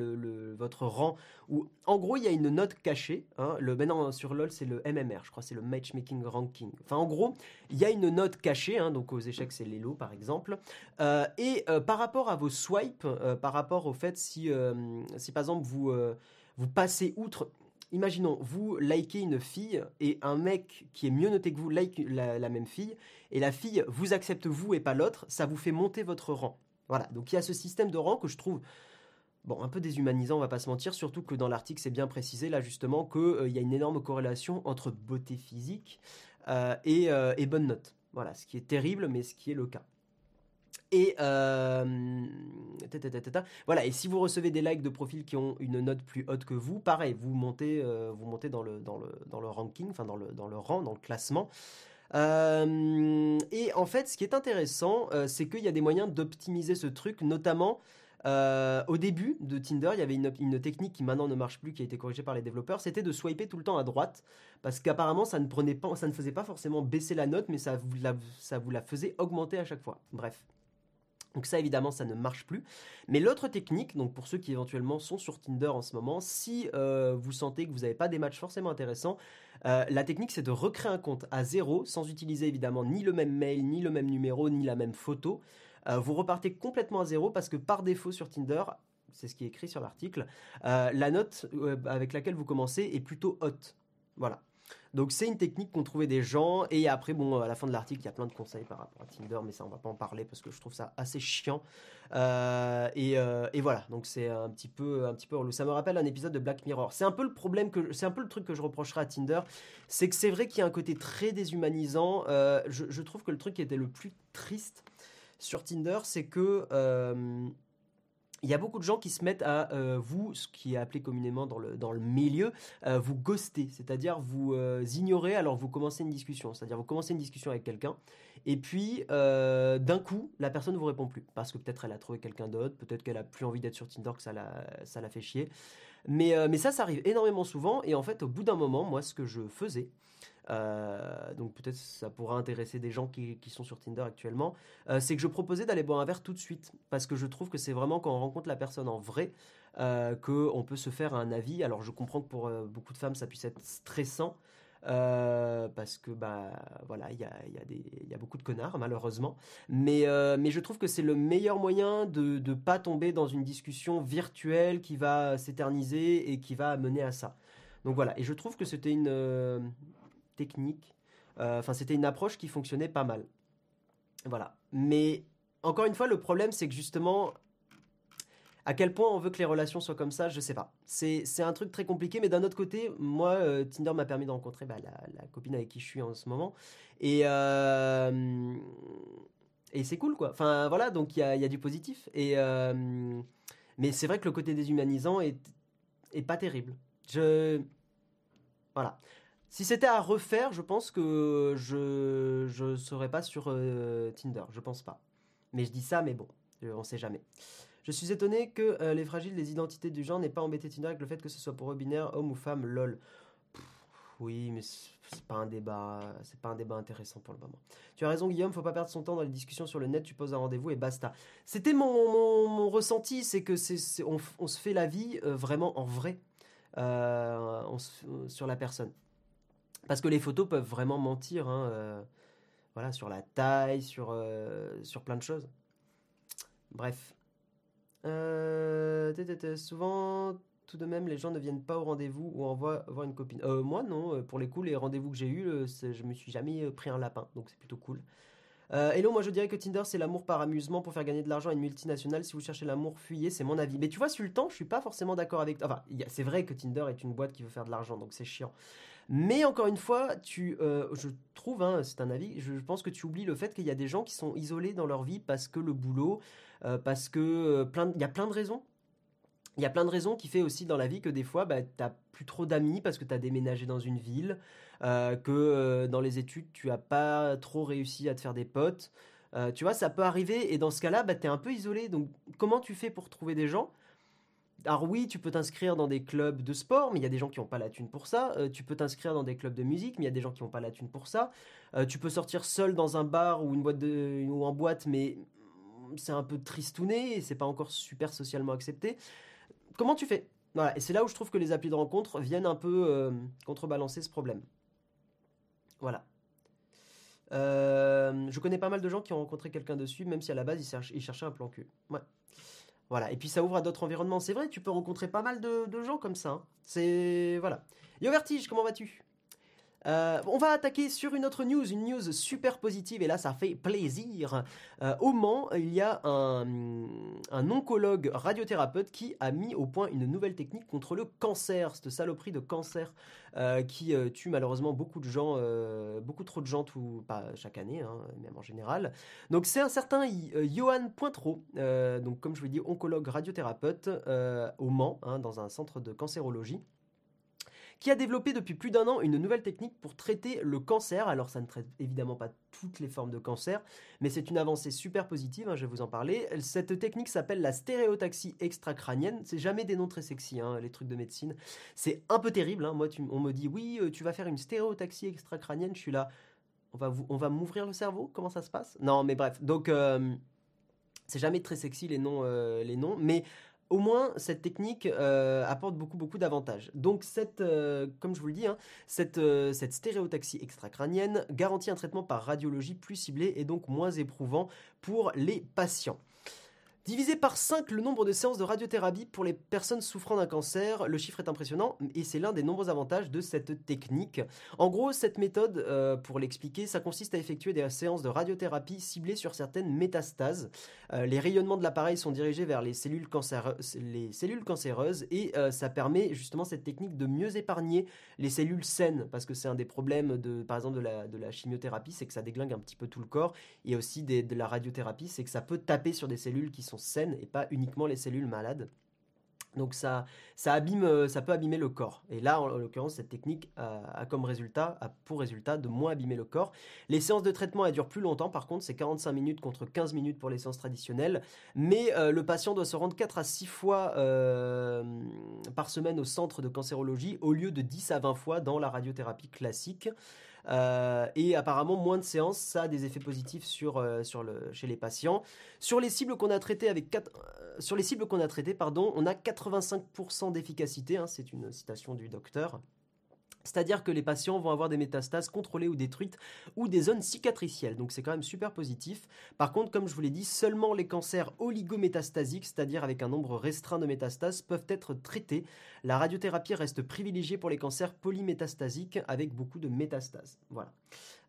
votre rang où en gros il y a une note cachée. Hein, le maintenant sur LoL c'est le MMR, je crois c'est le matchmaking ranking. Enfin en gros il y a une note cachée, hein, donc aux échecs c'est l'Elo par exemple. Euh, et euh, par rapport à vos swipes, par rapport au fait si par exemple vous vous passez outre imaginons, vous likez une fille et un mec qui est mieux noté que vous like la, même fille, et la fille vous accepte vous et pas l'autre, ça vous fait monter votre rang. Voilà, donc il y a ce système de rang que je trouve un peu déshumanisant, on va pas se mentir, surtout que dans l'article c'est bien précisé là justement qu'il euh, y a une énorme corrélation entre beauté physique euh, euh, et, bonne note. Voilà, ce qui est terrible, mais ce qui est le cas. Et voilà. Et si vous recevez des likes de profils qui ont une note plus haute que vous, pareil, vous montez, vous montez dans le dans le dans le ranking, enfin dans le dans le rang, dans le classement. Euh, et en fait, ce qui est intéressant, euh, c'est qu'il y a des moyens d'optimiser ce truc, notamment euh, au début de Tinder, il y avait une, technique qui maintenant ne marche plus, qui a été corrigée par les développeurs, c'était de swiper tout le temps à droite, parce qu'apparemment ça ne prenait pas, ça ne faisait pas forcément baisser la note, mais ça vous la, ça vous la faisait augmenter à chaque fois. Bref. Donc ça évidemment ça ne marche plus. Mais l'autre technique, donc pour ceux qui éventuellement sont sur Tinder en ce moment, si vous sentez que vous n'avez pas des matchs forcément intéressants, euh, la technique, c'est de recréer un compte à zéro, sans utiliser évidemment ni le même mail, ni le même numéro, ni la même photo. Euh, vous repartez complètement à zéro parce que par défaut sur Tinder, c'est ce qui est écrit sur l'article, euh, la note avec laquelle vous commencez est plutôt haute. Voilà. Donc c'est une technique qu'ont trouvé des gens. Et après bon à la fin de l'article il y a plein de conseils par rapport à Tinder mais ça on va pas en parler parce que je trouve ça assez chiant. Euh, euh, et, voilà. Donc c'est un petit peu un petit peu Ça me rappelle un épisode de Black Mirror. C'est un peu le problème que c'est un peu le truc que je reprocherai à Tinder, c'est que c'est vrai qu'il y a un côté très déshumanisant. Euh, je, trouve que le truc qui était le plus triste sur Tinder c'est que il y a beaucoup de gens qui se mettent à euh, vous, ce qui est appelé communément dans le, dans le milieu, euh, vous ghoster, c'est-à-dire vous euh, ignorer alors vous commencez une discussion, c'est-à-dire vous commencez une discussion avec quelqu'un et puis d'un coup la personne ne vous répond plus. Parce que peut-être elle a trouvé quelqu'un d'autre, peut-être qu'elle a plus envie d'être sur Tinder que ça la, ça la fait chier. Mais, mais ça, ça arrive énormément souvent et en fait au bout d'un moment, moi ce que je faisais, euh, donc peut-être ça pourra intéresser des gens qui, sont sur Tinder actuellement, euh, c'est que je proposais d'aller boire un verre tout de suite, parce que je trouve que c'est vraiment quand on rencontre la personne en vrai euh, qu'on peut se faire un avis. Alors je comprends que pour beaucoup de femmes ça puisse être stressant, parce que bah voilà il y a, y, a beaucoup de connards malheureusement. Mais, mais je trouve que c'est le meilleur moyen de ne pas tomber dans une discussion virtuelle qui va s'éterniser et qui va mener à ça. Donc voilà. Et je trouve que c'était une, technique. Euh, enfin, c'était une approche qui fonctionnait pas mal. Voilà. Mais encore une fois, le problème, c'est que justement, à quel point on veut que les relations soient comme ça, je sais pas. C'est, un truc très compliqué, mais d'un autre côté, moi, euh, Tinder m'a permis de rencontrer bah, la, copine avec qui je suis en ce moment. Et, euh, et c'est cool, quoi. Enfin, voilà, donc il y a, y a, du positif. Et, mais c'est vrai que le côté déshumanisant est, est pas terrible. Je. Voilà. Si c'était à refaire, je pense que je ne serais pas sur euh, Tinder. Je pense pas. Mais je dis ça, mais bon, on sait jamais. Je suis étonné que euh, les fragiles des identités du genre n'aient pas embêté Tinder avec le fait que ce soit pour eux homme ou femme, lol. oui, mais c'est pas un débat, c'est pas un débat intéressant pour le moment. Tu as raison, Guillaume, faut pas perdre son temps dans les discussions sur le net. Tu poses un rendez-vous et basta. C'était mon, ressenti, c'est que on, se fait la vie euh, vraiment en vrai sur la personne. Parce que les photos peuvent vraiment mentir, hein, euh, voilà, sur la taille, sur, euh, sur plein de choses. Bref. Euh, souvent, tout de même, les gens ne viennent pas au rendez-vous ou envoient voir une copine. moi, non. Pour les coups, les rendez-vous que j'ai eus, je me suis jamais pris un lapin, donc c'est plutôt cool. hello, moi je dirais que Tinder c'est l'amour par amusement pour faire gagner de l'argent à une multinationale. Si vous cherchez l'amour, fuyez, c'est mon avis. Mais tu vois, temps, je suis pas forcément d'accord avec toi. Enfin, c'est vrai que Tinder est une boîte qui veut faire de l'argent, donc c'est chiant. Mais encore une fois, tu, euh, je trouve, hein, c'est un avis, je pense que tu oublies le fait qu'il y a des gens qui sont isolés dans leur vie parce que le boulot, euh, parce que euh, il y a plein de raisons. Il y a plein de raisons qui fait aussi dans la vie que des fois, bah, tu n'as plus trop d'amis parce que tu as déménagé dans une ville, que dans les études, tu n'as pas trop réussi à te faire des potes. Tu vois, ça peut arriver et dans ce cas-là, bah, tu es un peu isolé. Donc, comment tu fais pour trouver des gens? Alors oui, tu peux t'inscrire dans des clubs de sport, mais il y a des gens qui n'ont pas la thune pour ça. tu peux t'inscrire dans des clubs de musique, mais il y a des gens qui n'ont pas la thune pour ça. tu peux sortir seul dans un bar ou une boîte en boîte, mais c'est un peu tristouné et c'est pas encore super socialement accepté. Comment tu fais? Et c'est là où je trouve que les applis de rencontre viennent un peu euh, contrebalancer ce problème. Voilà. Euh, je connais pas mal de gens qui ont rencontré quelqu'un dessus, même si à la base ils, cherchaient un plan cul. Ouais. Voilà. Et puis ça ouvre à d'autres environnements. C'est vrai, tu peux rencontrer pas mal de, gens comme ça. Hein. C'est voilà. Yo Vertige, comment vas-tu? Euh, on va attaquer sur une autre news, une news super positive, et là ça fait plaisir. Euh, au Mans, il y a un, oncologue radiothérapeute qui a mis au point une nouvelle technique contre le cancer, cette saloperie de cancer euh, qui tue malheureusement beaucoup de gens, beaucoup trop de gens, tout, pas chaque année, hein, même en général. Donc c'est un certain Johan Pointreau, donc comme je vous l'ai dit, oncologue radiothérapeute au Mans, hein, dans un centre de cancérologie qui a développé depuis plus d'un an une nouvelle technique pour traiter le cancer. Alors ça ne traite évidemment pas toutes les formes de cancer, mais c'est une avancée super positive, hein, je vais vous en parler. Cette technique s'appelle la stéréotaxie extracrânienne. C'est jamais des noms très sexy, hein, les trucs de médecine. C'est un peu terrible. Hein. Moi, on me dit oui, euh, tu vas faire une stéréotaxie extracrânienne. Je suis là. On va, on va m'ouvrir le cerveau? Comment ça se passe? Non, mais bref. Donc, euh, c'est jamais très sexy les noms, euh, les noms. Mais au moins, cette technique euh, apporte beaucoup, beaucoup d'avantages. Donc, cette, euh, comme je vous le dis, hein, cette, euh, cette stéréotaxie extracrânienne garantit un traitement par radiologie plus ciblé et donc moins éprouvant pour les patients. Divisé par 5 le nombre de séances de radiothérapie pour les personnes souffrant d'un cancer, le chiffre est impressionnant et c'est l'un des nombreux avantages de cette technique. En gros, cette méthode, euh, pour l'expliquer, ça consiste à effectuer des séances de radiothérapie ciblées sur certaines métastases. Euh, les rayonnements de l'appareil sont dirigés vers les cellules, les cellules cancéreuses et euh, ça permet justement cette technique de mieux épargner les cellules saines parce que c'est un des problèmes de, par exemple, de la chimiothérapie, c'est que ça déglingue un petit peu tout le corps et aussi de la radiothérapie, c'est que ça peut taper sur des cellules qui sont saines et pas uniquement les cellules malades. Donc ça, ça, euh, ça peut abîmer le corps. Et là, en, l'occurrence, cette technique a, comme résultat, a pour résultat de moins abîmer le corps. Les séances de traitement, elles durent plus longtemps. Par contre, c'est 45 minutes contre 15 minutes pour les séances traditionnelles. Mais euh, le patient doit se rendre 4 à 6 fois euh, par semaine au centre de cancérologie au lieu de 10 à 20 fois dans la radiothérapie classique. Euh, et apparemment, moins de séances, ça a des effets positifs sur, euh, sur le, chez les patients. Sur les cibles qu'on a traitées avec euh, sur les cibles qu'on a traitées, pardon, on a 85% d'efficacité. Hein, c'est une citation du docteur. C'est-à-dire que les patients vont avoir des métastases contrôlées ou détruites ou des zones cicatricielles. Donc c'est quand même super positif. Par contre, comme je vous l'ai dit, seulement les cancers oligométastasiques, c'est-à-dire avec un nombre restreint de métastases, peuvent être traités. La radiothérapie reste privilégiée pour les cancers polymétastasiques avec beaucoup de métastases. Voilà.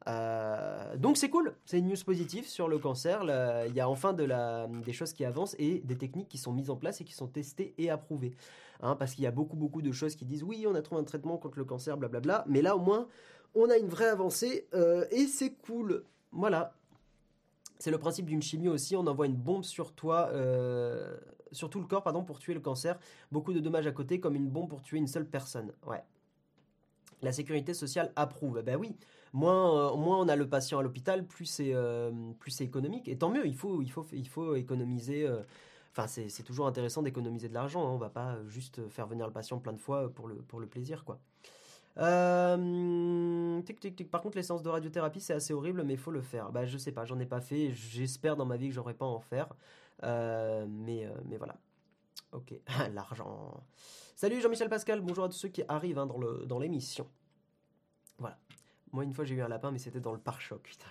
Euh, donc c'est cool, c'est une news positive sur le cancer. Il y a enfin des choses qui avancent et des techniques qui sont mises en place et qui sont testées et approuvées. Hein, parce qu'il y a beaucoup beaucoup de choses qui disent oui, on a trouvé un traitement contre le cancer, blablabla. Mais là au moins, on a une vraie avancée euh, et c'est cool. Voilà. C'est le principe d'une chimie aussi. On envoie une bombe sur toi, euh, sur tout le corps, pardon, pour tuer le cancer. Beaucoup de dommages à côté, comme une bombe pour tuer une seule personne. Ouais. La sécurité sociale approuve. Ben oui, moins, euh, moins on a le patient à l'hôpital, plus c'est euh, économique. Et tant mieux, il faut, il faut, il faut économiser. Euh, enfin, c'est toujours intéressant d'économiser de l'argent. Hein. On va pas juste faire venir le patient plein de fois pour le, pour le plaisir, quoi. tic, tic, tic. Par contre, les séances de radiothérapie, c'est assez horrible, mais il faut le faire. Bah, je sais pas, j'en ai pas fait. J'espère dans ma vie que j'aurai pas à en faire. mais, mais voilà. Ok, l'argent. Salut Jean-Michel Pascal, bonjour à tous ceux qui arrivent hein, dans l'émission. Moi, une fois, j'ai eu un lapin, mais c'était dans le pare-choc. Putain,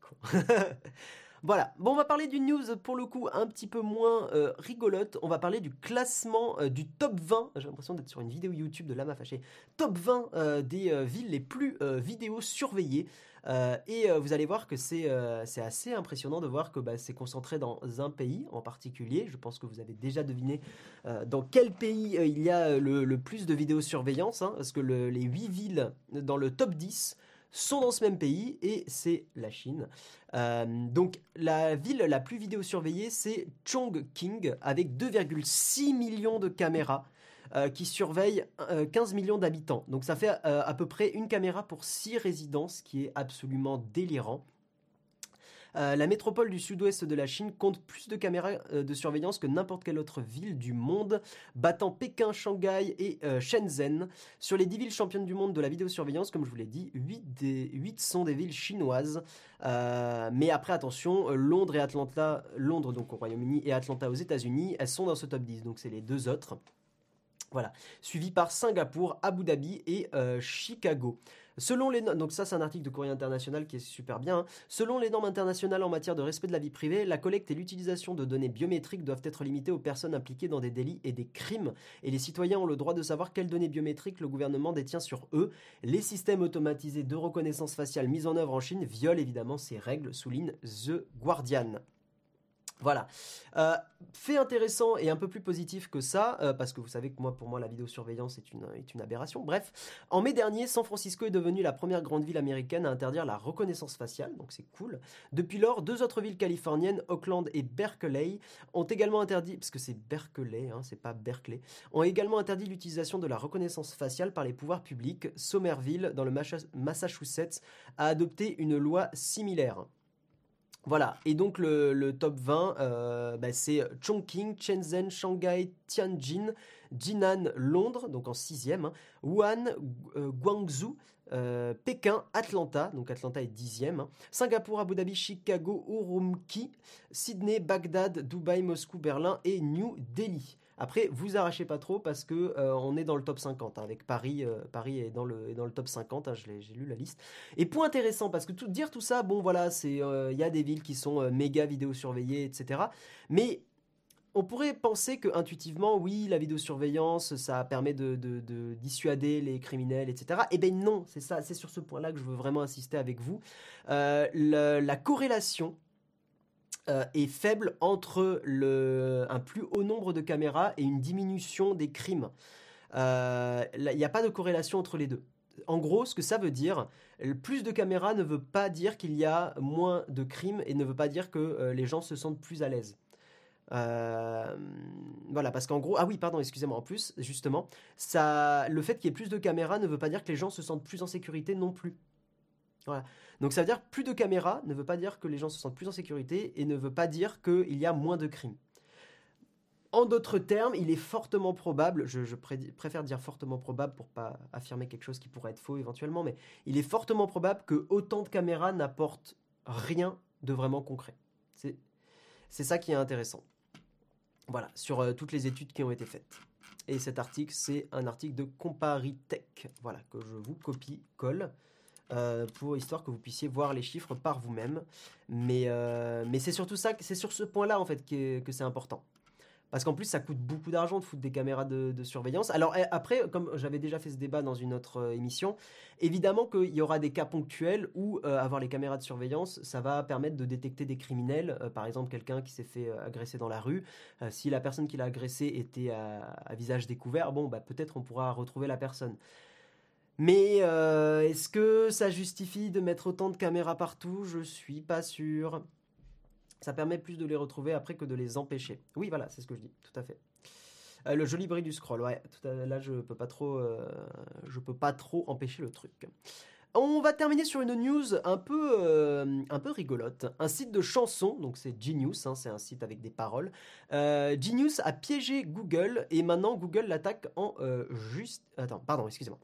con. Voilà, bon on va parler d'une news pour le coup un petit peu moins euh, rigolote, on va parler du classement euh, du top 20, j'ai l'impression d'être sur une vidéo YouTube de Lama Fâché, top 20 euh, des villes les plus vidéos surveillées. et vous allez voir que c'est assez impressionnant de voir que bah, c'est concentré dans un pays en particulier. Je pense que vous avez déjà deviné dans quel pays il y a le, plus de vidéos surveillance, hein, parce que les 8 villes dans le top 10 sont dans ce même pays et c'est la Chine. donc la ville la plus vidéosurveillée c'est Chongqing avec 2,6 millions de caméras. qui surveillent 15 millions d'habitants. Donc ça fait à peu près une caméra pour 6 résidences, qui est absolument délirant. Euh, la métropole du sud-ouest de la Chine compte plus de caméras euh, de surveillance que n'importe quelle autre ville du monde, battant Pékin, Shanghai et euh, Shenzhen. Sur les 10 villes championnes du monde de la vidéosurveillance, comme je vous l'ai dit, 8, des, 8 sont des villes chinoises. mais après, attention, Londres et Atlanta, Londres donc au Royaume-Uni et Atlanta aux États-Unis, elles sont dans ce top 10, donc c'est les deux autres. Voilà, suivi par Singapour, Abu Dhabi et Chicago. Selon les donc ça c'est un article de Courrier International qui est super bien. Hein. Selon les normes internationales en matière de respect de la vie privée, la collecte et l'utilisation de données biométriques doivent être limitées aux personnes impliquées dans des délits et des crimes. Et les citoyens ont le droit de savoir quelles données biométriques le gouvernement détient sur eux. Les systèmes automatisés de reconnaissance faciale mis en œuvre en Chine violent évidemment ces règles, souligne The Guardian. Voilà. Euh, fait intéressant et un peu plus positif que ça, euh, parce que vous savez que moi, pour moi, la vidéosurveillance est une, est une aberration. Bref, en mai dernier, San Francisco est devenue la première grande ville américaine à interdire la reconnaissance faciale, donc c'est cool. Depuis lors, deux autres villes californiennes, Oakland et Berkeley, ont également interdit, parce que c'est Berkeley, hein, c'est pas Berkeley, ont également interdit l'utilisation de la reconnaissance faciale par les pouvoirs publics. Somerville, dans le Massachusetts, a adopté une loi similaire. Voilà, et donc le, top 20, euh, bah, c'est Chongqing, Shenzhen, Shanghai, Tianjin, Jinan, Londres, donc en sixième, hein, Wuhan, euh, Guangzhou, euh, Pékin, Atlanta, donc Atlanta est dixième, hein, Singapour, Abu Dhabi, Chicago, Urumqi, Sydney, Bagdad, Dubaï, Moscou, Berlin et New Delhi. Après, vous arrachez pas trop parce que euh, on est dans le top 50 hein, avec Paris. Euh, Paris est dans le, dans le top 50. Hein, j'ai lu la liste. Et point intéressant parce que tout, dire tout ça, bon voilà, c'est euh, il y a des villes qui sont méga vidéo surveillées, etc. Mais on pourrait penser que intuitivement, oui, la vidéosurveillance, ça permet de, dissuader les criminels, etc. Eh bien non, c'est ça, c'est sur ce point-là que je veux vraiment insister avec vous. la corrélation euh, est faible entre le, un plus haut nombre de caméras et une diminution des crimes. Euh, il n'y a pas de corrélation entre les deux. En gros, ce que ça veut dire, plus de caméras ne veut pas dire qu'il y a moins de crimes et ne veut pas dire que euh, les gens se sentent plus à l'aise. voilà, parce qu'en gros, ah oui, pardon, excusez-moi. En plus, justement, ça, le fait qu'il y ait plus de caméras ne veut pas dire que les gens se sentent plus en sécurité non plus. Donc ça veut dire plus de caméras ne veut pas dire que les gens se sentent plus en sécurité et ne veut pas dire qu'il y a moins de crimes. En d'autres termes, il est fortement probable, je, préfère dire fortement probable pour pas affirmer quelque chose qui pourrait être faux éventuellement, mais il est fortement probable que autant de caméras n'apportent rien de vraiment concret. C'est ça qui est intéressant. Voilà, sur euh, toutes les études qui ont été faites. Et cet article, c'est un article de Comparitech, voilà, que je vous copie-colle. Euh, pour histoire que vous puissiez voir les chiffres par vous-même. Mais, euh, mais c'est surtout ça, c'est sur ce point-là en fait que c'est important. Parce qu'en plus, ça coûte beaucoup d'argent de foutre des caméras de, surveillance. Alors eh, après, comme j'avais déjà fait ce débat dans une autre euh, émission, évidemment qu'il y aura des cas ponctuels où avoir les caméras de surveillance, ça va permettre de détecter des criminels. par exemple, quelqu'un qui s'est fait agresser dans la rue. si la personne qui l'a agressé était à, à, visage découvert, bon, bah, peut-être on pourra retrouver la personne. Mais euh, est-ce que ça justifie de mettre autant de caméras partout? Je suis pas sûr. Ça permet plus de les retrouver après que de les empêcher. Oui, voilà, c'est ce que je dis, tout à fait. Euh, le joli bruit du scroll, ouais. là, je peux pas trop, euh, je peux pas trop empêcher le truc. On va terminer sur une news un peu, un peu rigolote. Un site de chansons, donc c'est Genius, hein, c'est un site avec des paroles. Genius a piégé Google et maintenant Google l'attaque en juste. Attends, pardon, excusez-moi.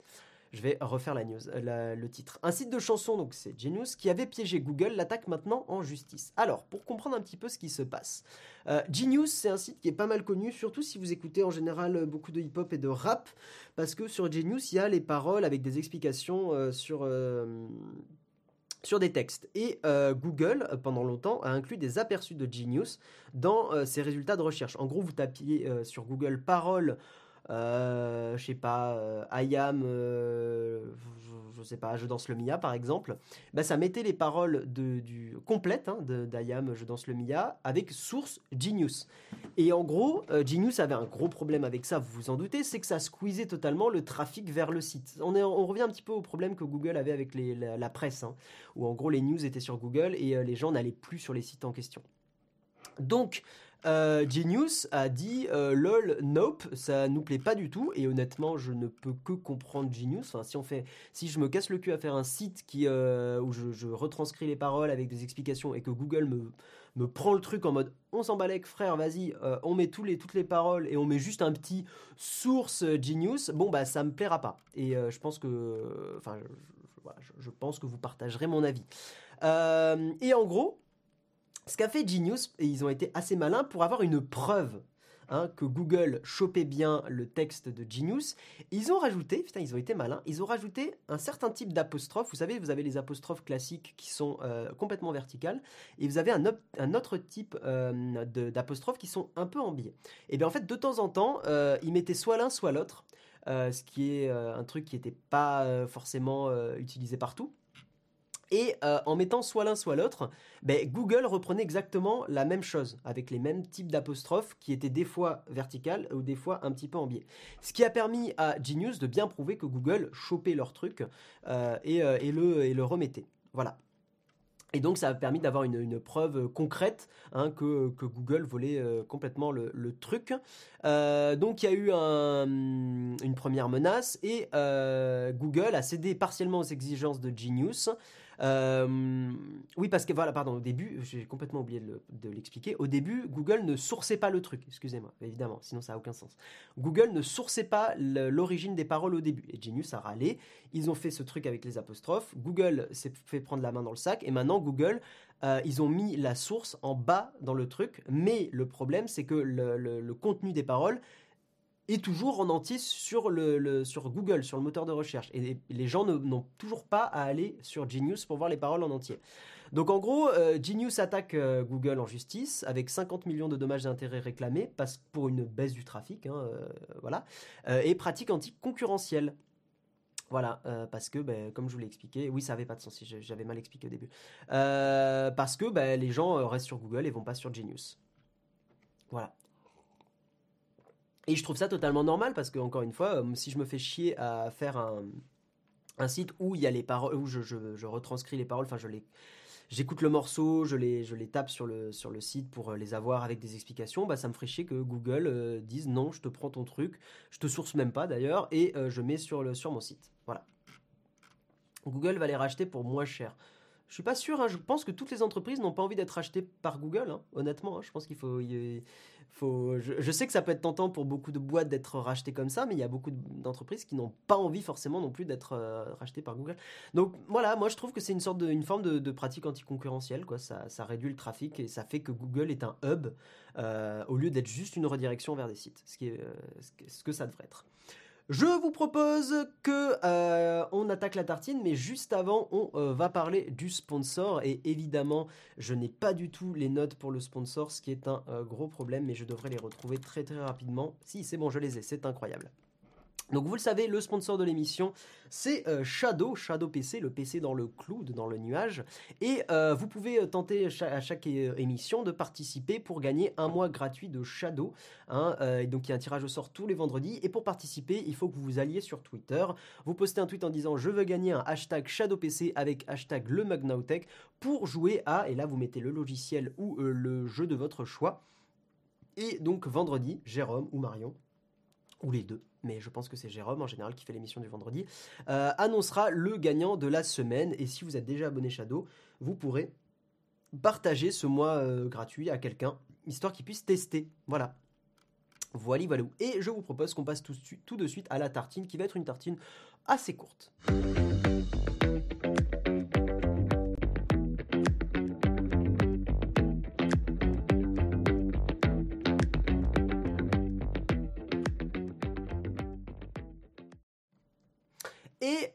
Je vais refaire la news, le titre. Un site de chansons, donc c'est Genius, qui avait piégé Google, l'attaque maintenant en justice. Alors, pour comprendre un petit peu ce qui se passe, euh, Genius, c'est un site qui est pas mal connu, surtout si vous écoutez en général beaucoup de hip-hop et de rap, parce que sur Genius, il y a les paroles avec des explications euh, sur... Euh, sur des textes. Et Google, pendant longtemps, a inclus des aperçus de Genius dans ses résultats de recherche. En gros, vous tapiez sur Google paroles euh, je sais pas, euh, I am, euh, je, sais pas, Je danse le Mia par exemple, bah, ça mettait les paroles de, du, complètes hein, d'Ayam Je danse le Mia avec source Genius. Et en gros, euh, Genius avait un gros problème avec ça, vous vous en doutez, c'est que ça squeezait totalement le trafic vers le site. On, revient un petit peu au problème que Google avait avec la, presse, hein, où en gros les news étaient sur Google et euh, les gens n'allaient plus sur les sites en question. Donc, euh, Genius a dit euh, lol nope ça nous plaît pas du tout. Et honnêtement je ne peux que comprendre Genius. Si on fait si je me casse le cul à faire un site qui euh, où je, retranscris les paroles avec des explications et que Google me me prend le truc en mode on s'en frère vas-y on met toutes les paroles et on met juste un petit source Genius bon bah ça me plaira pas. Et je pense que enfin je, pense que vous partagerez mon avis. Et en gros ce qu'a fait Genius, et ils ont été assez malins pour avoir une preuve hein, que Google chopait bien le texte de Genius, ils ont rajouté, putain, ils ont été malins, ils ont rajouté un certain type d'apostrophe. Vous savez, vous avez les apostrophes classiques qui sont euh, complètement verticales, et vous avez un, autre type euh, d'apostrophes qui sont un peu en biais. Et bien en fait, de temps en temps, euh, ils mettaient soit l'un, soit l'autre, ce qui est un truc qui n'était pas forcément utilisé partout. Et euh, en mettant soit l'un soit l'autre, ben, Google reprenait exactement la même chose, avec les mêmes types d'apostrophes qui étaient des fois verticales ou des fois un petit peu en biais. Ce qui a permis à Genius de bien prouver que Google chopait leur truc euh, euh, et, le, et le remettait. Voilà. Et donc ça a permis d'avoir une, preuve concrète hein, que, Google volait complètement le, truc. donc il y a eu une première menace et Google a cédé partiellement aux exigences de Genius. Euh, oui, parce que voilà, pardon, au début, j'ai complètement oublié de l'expliquer. Au début, Google ne sourçait pas le truc, excusez-moi, évidemment, sinon ça n'a aucun sens. Google ne sourçait pas l'origine des paroles au début. Et Genius a râlé. Ils ont fait ce truc avec les apostrophes. Google s'est fait prendre la main dans le sac. Et maintenant, Google, euh, ils ont mis la source en bas dans le truc. Mais le problème, c'est que le contenu des paroles et toujours en entier sur, le, sur Google, sur le moteur de recherche. Et les gens n'ont toujours pas à aller sur Genius pour voir les paroles en entier. Donc en gros, euh, Genius attaque euh, Google en justice avec 50 millions de dommages d'intérêt réclamés parce, pour une baisse du trafic, hein, euh, voilà, et pratique anticoncurrentielle. Voilà, parce que, ben, comme je vous l'ai expliqué, oui, ça avait pas de sens j'avais mal expliqué au début. parce que ben, les gens restent sur Google et vont pas sur Genius. Voilà. Et je trouve ça totalement normal parce que, encore une fois, euh, si je me fais chier à faire un, site où il y a les paroles, où je, retranscris les paroles, enfin, je les. J'écoute le morceau, je les, je les tape sur le, sur le site pour euh, les avoir avec des explications, bah ça me ferait chier que Google euh, dise non, je te prends ton truc, je te source même pas d'ailleurs, et je mets sur, le, sur mon site. Voilà. Google va les racheter pour moins cher. Je suis pas sûr. Hein. Je pense que toutes les entreprises n'ont pas envie d'être rachetées par Google. Hein. Honnêtement, hein. je pense qu'il faut. Je, sais que ça peut être tentant pour beaucoup de boîtes d'être rachetées comme ça, mais il y a beaucoup d'entreprises qui n'ont pas envie forcément non plus d'être euh, rachetées par Google. Donc voilà, moi je trouve que c'est une sorte de, forme de, pratique anticoncurrentielle. Ça, réduit le trafic et ça fait que Google est un hub euh, au lieu d'être juste une redirection vers des sites, ce euh, ce que ça devrait être. Je vous propose que euh, on attaque la tartine, mais juste avant, on euh, va parler du sponsor. Et évidemment, je n'ai pas du tout les notes pour le sponsor, ce qui est un euh, gros problème, mais je devrais les retrouver très très rapidement. Si, c'est bon, je les ai, c'est incroyable. Donc vous le savez, le sponsor de l'émission, c'est euh, Shadow, Shadow PC, le PC dans le cloud, dans le nuage. Et euh, vous pouvez euh, tenter à chaque émission de participer pour gagner un mois gratuit de Shadow. Hein, donc il y a un tirage au sort tous les vendredis. Et pour participer, il faut que vous alliez sur Twitter. Vous postez un tweet en disant je veux gagner un hashtag Shadow PC avec hashtag le Magnautech pour jouer à, et là vous mettez le logiciel ou le jeu de votre choix. Et donc vendredi, Jérôme ou Marion ou les deux, mais je pense que c'est Jérôme en général qui fait l'émission du vendredi, euh, annoncera le gagnant de la semaine. Et si vous êtes déjà abonné Shadow, vous pourrez partager ce mois euh, gratuit à quelqu'un, histoire qu'il puisse tester. Voilà. Voilà, voilà. Et je vous propose qu'on passe tout, tout de suite à la tartine, qui va être une tartine assez courte.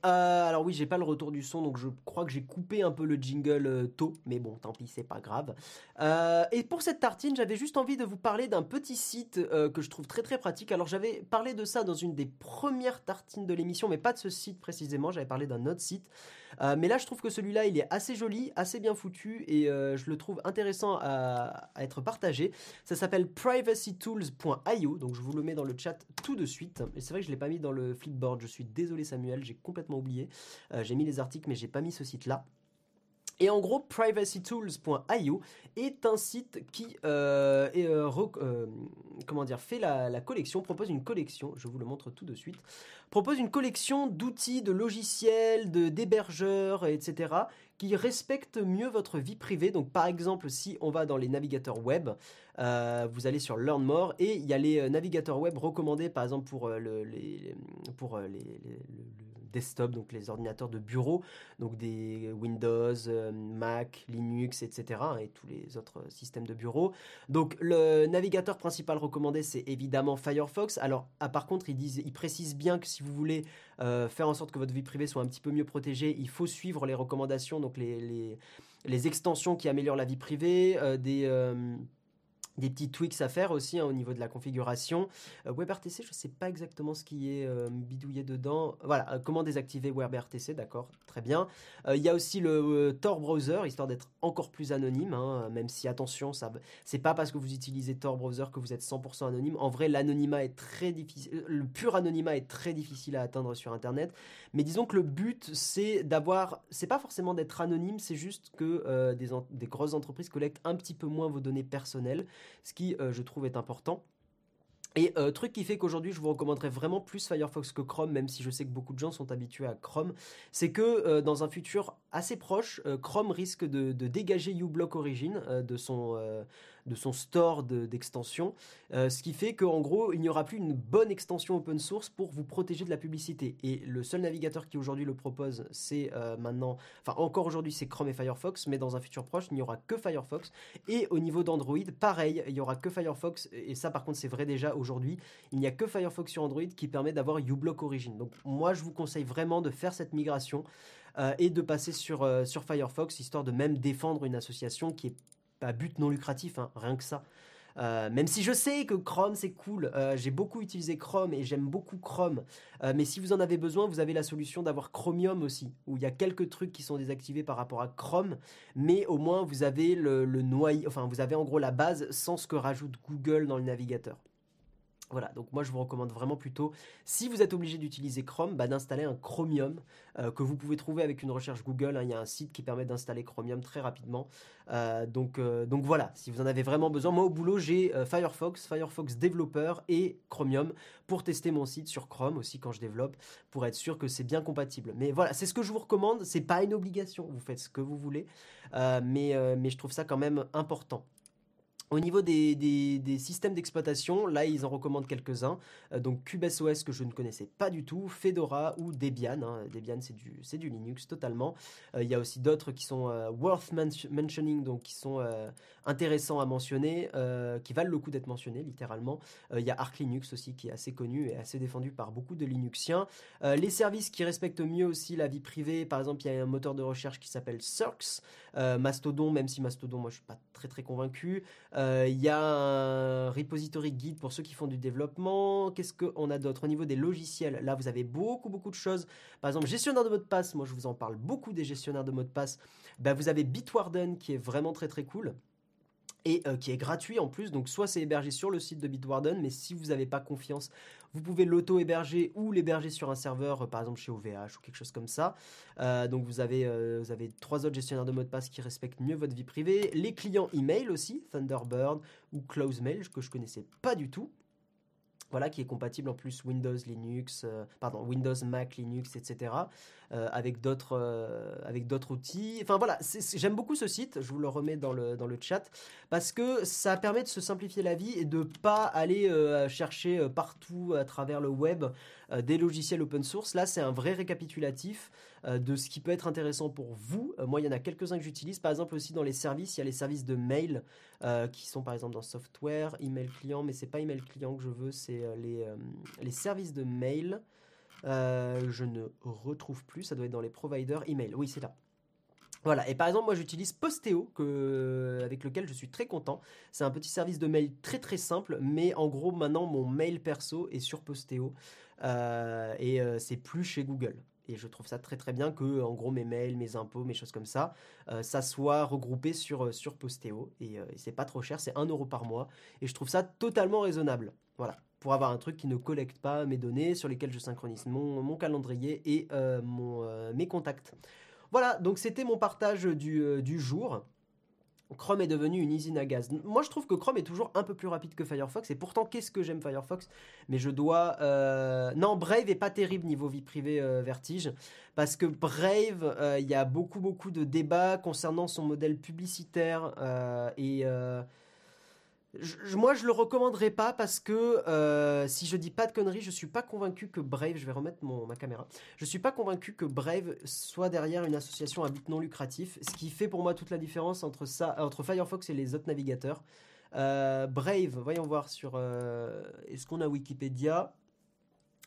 Et euh, alors oui, j'ai pas le retour du son, donc je crois que j'ai coupé un peu le jingle euh, tôt, mais bon, tant pis, c'est pas grave. Euh, et pour cette tartine, j'avais juste envie de vous parler d'un petit site que je trouve très très pratique. Alors j'avais parlé de ça dans une des premières tartines de l'émission, mais pas de ce site précisément. J'avais parlé d'un autre site. mais là, je trouve que celui-là, il est assez joli, assez bien foutu, et je le trouve intéressant à, à être partagé. Ça s'appelle privacytools.io, donc je vous le mets dans le chat tout de suite. Et c'est vrai que je l'ai pas mis dans le flipboard. Je suis désolé, Samuel. J'ai complètement oublié. Euh, j'ai mis les articles, mais j'ai pas mis ce site-là. Et en gros, privacytools.io est un site qui euh, euh, comment dire, fait la, collection, propose une collection, je vous le montre tout de suite, propose une collection d'outils, de logiciels, de d'hébergeurs, etc., qui respectent mieux votre vie privée. Donc par exemple, si on va dans les navigateurs web, vous allez sur Learn More et il y a les navigateurs web recommandés, par exemple pour, le, les, pour les, desktop, donc les ordinateurs de bureau, donc des Windows, euh, Mac, Linux, etc. Et tous les autres systèmes de bureau. Donc le navigateur principal recommandé, c'est évidemment Firefox. Alors, ah, par contre, ils, disent, ils précisent bien que si vous voulez euh, faire en sorte que votre vie privée soit un petit peu mieux protégée, il faut suivre les recommandations, donc les, les, extensions qui améliorent la vie privée, euh, des des petits tweaks à faire aussi hein, au niveau de la configuration. Euh, WebRTC, je ne sais pas exactement ce qui est euh, bidouillé dedans. Voilà, euh, comment désactiver WebRTC, d'accord, très bien. Il y a aussi le Tor Browser, histoire d'être encore plus anonyme, hein, même si attention, ça, c'est pas parce que vous utilisez Tor Browser que vous êtes 100% anonyme. En vrai, l'anonymat est très difficile, le pur anonymat est très difficile à atteindre sur Internet. Mais disons que le but, c'est d'avoir, c'est pas forcément d'être anonyme, c'est juste que des, des grosses entreprises collectent un petit peu moins vos données personnelles ce qui, euh, je trouve, est important. Et euh, truc qui fait qu'aujourd'hui je vous recommanderais vraiment plus Firefox que Chrome, même si je sais que beaucoup de gens sont habitués à Chrome, c'est que euh, dans un futur assez proche, Chrome risque de, dégager uBlock Origin de son de son store d'extensions, euh, ce qui fait qu'en gros, il n'y aura plus une bonne extension open source pour vous protéger de la publicité. Et le seul navigateur qui aujourd'hui le propose, c'est euh, maintenant, enfin encore aujourd'hui, c'est Chrome et Firefox, mais dans un futur proche, il n'y aura que Firefox. Et au niveau d'Android, pareil, il n'y aura que Firefox, et ça par contre c'est vrai déjà aujourd'hui, il n'y a que Firefox sur Android qui permet d'avoir uBlock Origin. Donc moi je vous conseille vraiment de faire cette migration. Euh, et de passer sur, sur Firefox, histoire de même défendre une association qui est pas but non lucratif, hein, rien que ça. Euh, même si je sais que Chrome c'est cool, euh, j'ai beaucoup utilisé Chrome et j'aime beaucoup Chrome. Euh, mais si vous en avez besoin, vous avez la solution d'avoir Chromium aussi, où il y a quelques trucs qui sont désactivés par rapport à Chrome, mais au moins vous avez le, le noyau, enfin vous avez en gros la base sans ce que rajoute Google dans le navigateur. Voilà, donc moi je vous recommande vraiment plutôt, si vous êtes obligé d'utiliser Chrome, bah, d'installer un Chromium euh, que vous pouvez trouver avec une recherche Google. Hein. Il y a un site qui permet d'installer Chromium très rapidement. Euh, donc, euh, donc voilà, si vous en avez vraiment besoin, moi au boulot j'ai Firefox, Firefox Developer et Chromium pour tester mon site sur Chrome aussi quand je développe, pour être sûr que c'est bien compatible. Mais voilà, c'est ce que je vous recommande, c'est pas une obligation, vous faites ce que vous voulez, mais je trouve ça quand même important. Au niveau des, systèmes d'exploitation, là ils en recommandent quelques-uns. Euh, donc CubeSOS que je ne connaissais pas du tout, Fedora ou Debian. Hein. Debian c'est du, Linux totalement. Euh, il y a aussi d'autres qui sont euh, worth mentioning, donc qui sont intéressants à mentionner, qui valent le coup d'être mentionnés littéralement. Il y a Arc Linux aussi qui est assez connu et assez défendu par beaucoup de Linuxiens. les services qui respectent mieux aussi la vie privée, par exemple il y a un moteur de recherche qui s'appelle Cirx. Mastodon, même si Mastodon moi je suis pas très très convaincu. Euh, il y a un repository guide pour ceux qui font du développement. Qu'est-ce qu'on a d'autre? Au niveau des logiciels, là, vous avez beaucoup, beaucoup de choses. Par exemple, gestionnaire de mot de passe. Moi, je vous en parle beaucoup des gestionnaires de mots de passe. Bah, vous avez Bitwarden qui est vraiment très, très cool et euh, qui est gratuit en plus. Donc soit c'est hébergé sur le site de Bitwarden, mais si vous n'avez pas confiance vous pouvez l'auto-héberger ou l'héberger sur un serveur, euh, par exemple chez OVH ou quelque chose comme ça. Euh, donc vous avez, trois autres gestionnaires de mots de passe qui respectent mieux votre vie privée. Les clients email aussi, Thunderbird ou CloseMail, que je connaissais pas du tout voilà, qui est compatible en plus Windows, Linux, pardon, Windows, Mac, Linux, etc. avec d'autres, avec d'autres outils. Enfin voilà, j'aime beaucoup ce site. Je vous le remets dans le dans le chat parce que ça permet de se simplifier la vie et de pas aller euh, chercher euh, partout à travers le web euh, des logiciels open source. Là, c'est un vrai récapitulatif de ce qui peut être intéressant pour vous. moi, il y en a quelques-uns que j'utilise. Par exemple, aussi dans les services, il y a les services de mail qui sont par exemple dans software, email client, mais c'est pas email client que je veux, c'est les, les services de mail. je ne retrouve plus, ça doit être dans les providers email. Oui, c'est là. Voilà, et par exemple, moi j'utilise Posteo, avec lequel je suis très content. C'est un petit service de mail très très simple, mais en gros, maintenant mon mail perso est sur Posteo et c'est plus chez Google. Et je trouve ça très très bien que, en gros, mes mails, mes impôts, mes choses comme ça, euh, ça soit regroupé sur, euh, sur Posteo. Euh, et c'est pas trop cher, c'est 1 euro par mois. Et je trouve ça totalement raisonnable. Voilà. Pour avoir un truc qui ne collecte pas mes données, sur lesquelles je synchronise mon, calendrier et mon, mes contacts. Voilà, donc c'était mon partage du, du jour. Chrome est devenu une usine à gaz. Moi, je trouve que Chrome est toujours un peu plus rapide que Firefox. Et pourtant, qu'est-ce que j'aime Firefox? Mais je dois... Euh, non, Brave est pas terrible niveau vie privée euh, Vertige. Parce que Brave, euh, il y a beaucoup, beaucoup de débats concernant son modèle publicitaire. et moi, je le recommanderais pas parce que euh, si je dis pas de conneries, je suis pas convaincu que Brave, je vais remettre ma caméra, je suis pas convaincu que Brave soit derrière une association à but non lucratif, ce qui fait pour moi toute la différence entre ça, entre Firefox et les autres navigateurs. Euh, Brave, voyons voir sur, euh, est-ce qu'on a Wikipédia,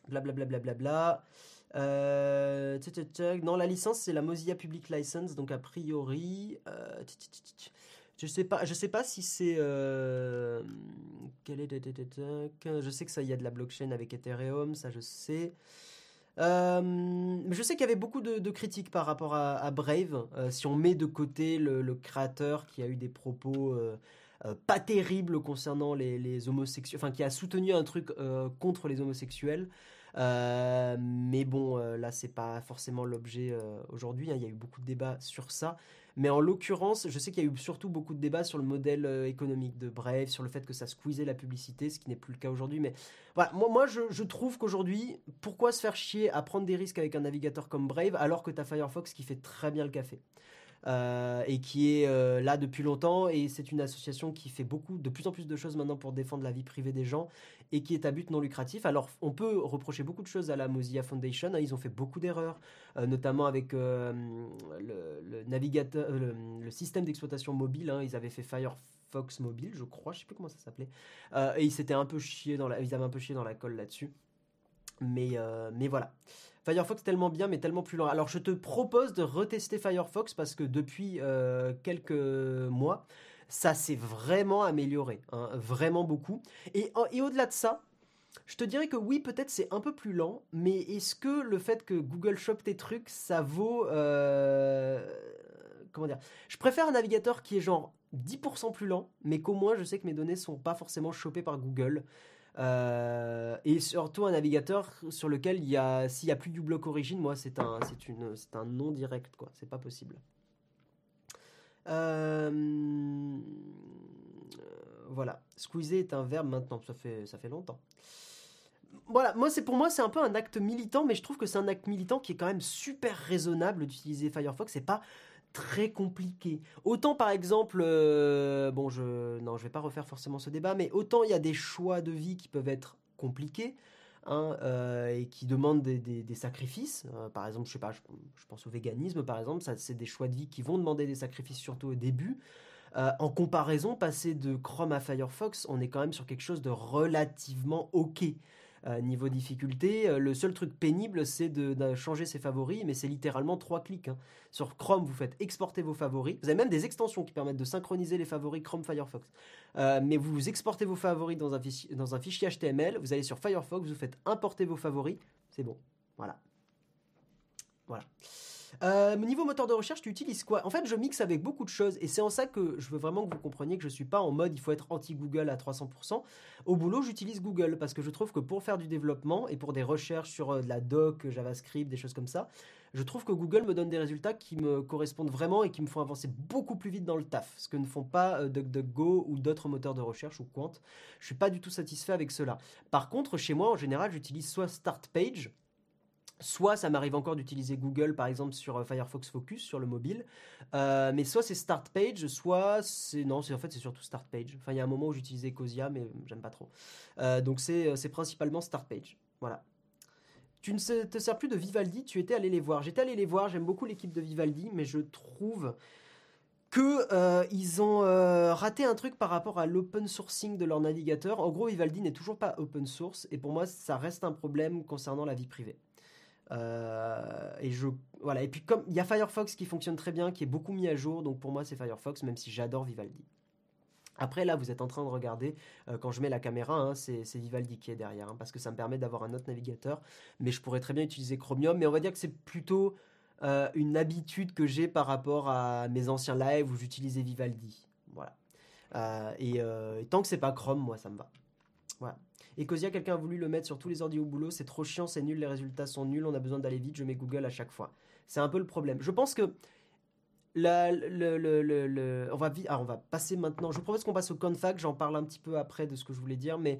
blablabla, bla, bla, bla, non, la licence c'est la Mozilla Public License, donc a priori. Je sais pas, je sais pas si c'est. Euh, je sais que ça, il y a de la blockchain avec Ethereum, ça je sais. Euh, je sais qu'il y avait beaucoup de, critiques par rapport à, Brave. Euh, si on met de côté le, créateur qui a eu des propos pas terribles concernant les, homosexuels, enfin qui a soutenu un truc contre les homosexuels. mais bon, là c'est pas forcément l'objet aujourd'hui. Hein. Il y a eu beaucoup de débats sur ça. Mais en l'occurrence, je sais qu'il y a eu surtout beaucoup de débats sur le modèle euh, économique de Brave, sur le fait que ça squeezait la publicité, ce qui n'est plus le cas aujourd'hui. Mais voilà, moi, moi je, trouve qu'aujourd'hui, pourquoi se faire chier à prendre des risques avec un navigateur comme Brave alors que tu as Firefox qui fait très bien le café? Euh, et qui est euh, là depuis longtemps et c'est une association qui fait beaucoup de plus en plus de choses maintenant pour défendre la vie privée des gens et qui est à but non lucratif. Alors on peut reprocher beaucoup de choses à la Mozilla Foundation, hein. ils ont fait beaucoup d'erreurs, euh, notamment avec le, système d'exploitation mobile. Hein. ils avaient fait Firefox mobile, je crois, je sais plus comment ça s'appelait, et ils s'étaient un peu chié dans la, ils avaient un peu chié dans la colle là-dessus. Mais, mais voilà. Firefox tellement bien mais tellement plus lent. Alors je te propose de retester Firefox parce que depuis euh, quelques mois, ça s'est vraiment amélioré, hein, vraiment beaucoup. Et, au-delà de ça, je te dirais que oui, peut-être c'est un peu plus lent, mais est-ce que le fait que Google chope tes trucs, ça vaut... Euh, comment dire Je préfère un navigateur qui est genre 10% plus lent, mais qu'au moins je sais que mes données sont pas forcément chopées par Google. Euh, et surtout un navigateur sur lequel il y a, s'il n'y a plus du bloc origine, moi c'est un, c'est une, c'est un non direct quoi, c'est pas possible. Euh, voilà, squeezer est un verbe maintenant, ça fait, ça fait longtemps. Voilà, moi c'est pour moi c'est un peu un acte militant, mais je trouve que c'est un acte militant qui est quand même super raisonnable d'utiliser Firefox. C'est pas très compliqué. Autant par exemple, euh, bon, je non, je vais pas refaire forcément ce débat, mais autant il y a des choix de vie qui peuvent être compliqués. Hein, euh, et qui demandent des, sacrifices. Euh, par exemple, je sais pas, je, pense au véganisme, par exemple, ça c'est des choix de vie qui vont demander des sacrifices surtout au début. en comparaison, passer de Chrome à Firefox, on est quand même sur quelque chose de relativement ok. Euh, niveau difficulté, euh, le seul truc pénible, c'est de, changer ses favoris, mais c'est littéralement trois clics. Hein. Sur Chrome, vous faites exporter vos favoris. Vous avez même des extensions qui permettent de synchroniser les favoris Chrome Firefox. Euh, mais vous exportez vos favoris dans un fichier HTML, vous allez sur Firefox, vous faites importer vos favoris, c'est bon. Voilà. Voilà. Euh, niveau moteur de recherche, tu utilises quoi? En fait, je mixe avec beaucoup de choses et c'est en ça que je veux vraiment que vous compreniez que je suis pas en mode il faut être anti-Google à 300%. Au boulot, j'utilise Google parce que je trouve que pour faire du développement et pour des recherches sur euh, de la doc, JavaScript, des choses comme ça, je trouve que Google me donne des résultats qui me correspondent vraiment et qui me font avancer beaucoup plus vite dans le taf, ce que ne font pas euh, DuckDuckGo ou d'autres moteurs de recherche ou Quant. Je suis pas du tout satisfait avec cela. Par contre, chez moi, en général, j'utilise soit StartPage, Soit ça m'arrive encore d'utiliser Google par exemple sur euh, Firefox Focus sur le mobile, euh, mais soit c'est Start Page, soit c'est non, c'est en fait c'est surtout Start Page. Enfin il y a un moment où j'utilisais Cosia mais j'aime pas trop. Euh, donc c'est principalement Start Page. Voilà. Tu ne te sers plus de Vivaldi, tu étais allé les voir. J'étais allé les voir, j'aime beaucoup l'équipe de Vivaldi, mais je trouve que ils ont raté un truc par rapport à l'open sourcing de leur navigateur. En gros, Vivaldi n'est toujours pas open source et pour moi, ça reste un problème concernant la vie privée. Et je voilà. Et puis comme il y a Firefox qui fonctionne très bien, qui est beaucoup mis à jour, donc pour moi c'est Firefox, même si j'adore Vivaldi. Après, là, vous êtes en train de regarder, euh, quand je mets la caméra, hein, c'est Vivaldi qui est derrière, hein, parce que ça me permet d'avoir un autre navigateur. Mais je pourrais très bien utiliser Chromium, mais on va dire que c'est plutôt euh, une habitude que j'ai par rapport à mes anciens lives où j'utilisais Vivaldi. Voilà. Euh, et, tant que c'est pas Chrome, moi, ça me va. Voilà. Et Cosia, quelqu'un a voulu le mettre sur tous les ordi au boulot, c'est trop chiant, c'est nul, les résultats sont nuls, on a besoin d'aller vite, je mets Google à chaque fois. C'est un peu le problème. Je pense que le, on, va, ah, on va passer maintenant. Je vous propose qu'on passe au Confac. J'en parle un petit peu après de ce que je voulais dire, mais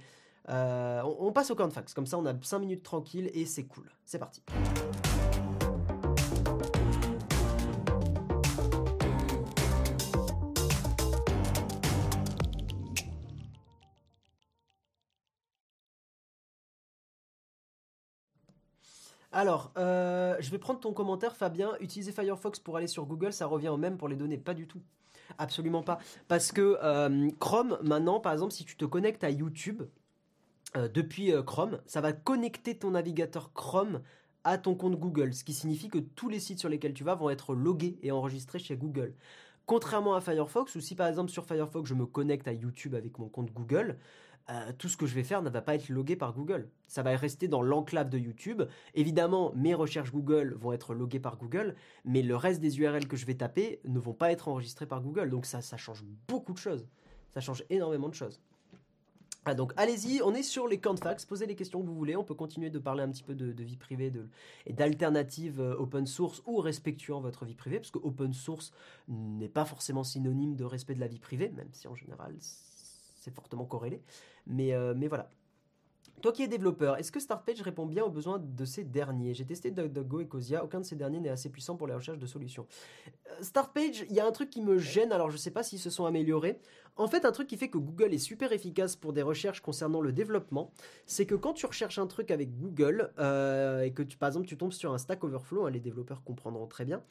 euh, on, on, passe au Confax. Comme ça, on a 5 minutes tranquilles et c'est cool. C'est parti. Alors, euh, je vais prendre ton commentaire, Fabien. Utiliser Firefox pour aller sur Google, ça revient au même pour les données Pas du tout. Absolument pas. Parce que euh, Chrome, maintenant, par exemple, si tu te connectes à YouTube euh, depuis Chrome, ça va connecter ton navigateur Chrome à ton compte Google, ce qui signifie que tous les sites sur lesquels tu vas vont être logués et enregistrés chez Google. Contrairement à Firefox, ou si par exemple sur Firefox je me connecte à YouTube avec mon compte Google, euh, tout ce que je vais faire ne va pas être logué par Google. Ça va rester dans l'enclave de YouTube. Évidemment, mes recherches Google vont être loguées par Google, mais le reste des URL que je vais taper ne vont pas être enregistrés par Google. Donc ça, ça change beaucoup de choses. Ça change énormément de choses. Ah, donc allez-y, on est sur les camps posez les questions que vous voulez, on peut continuer de parler un petit peu de, vie privée et d'alternatives euh, open source ou respectuant votre vie privée, parce que open source n'est pas forcément synonyme de respect de la vie privée, même si en général c'est fortement corrélé. Mais, euh, mais voilà. Toi qui es développeur, est-ce que StartPage répond bien aux besoins de ces derniers? J'ai testé DuckDuckGo et Cosia, aucun de ces derniers n'est assez puissant pour la recherche de solutions. Euh, StartPage, il y a un truc qui me gêne, alors je ne sais pas s'ils se sont améliorés. En fait, un truc qui fait que Google est super efficace pour des recherches concernant le développement, c'est que quand tu recherches un truc avec Google euh, et que tu, par exemple tu tombes sur un Stack Overflow, hein, les développeurs comprendront très bien,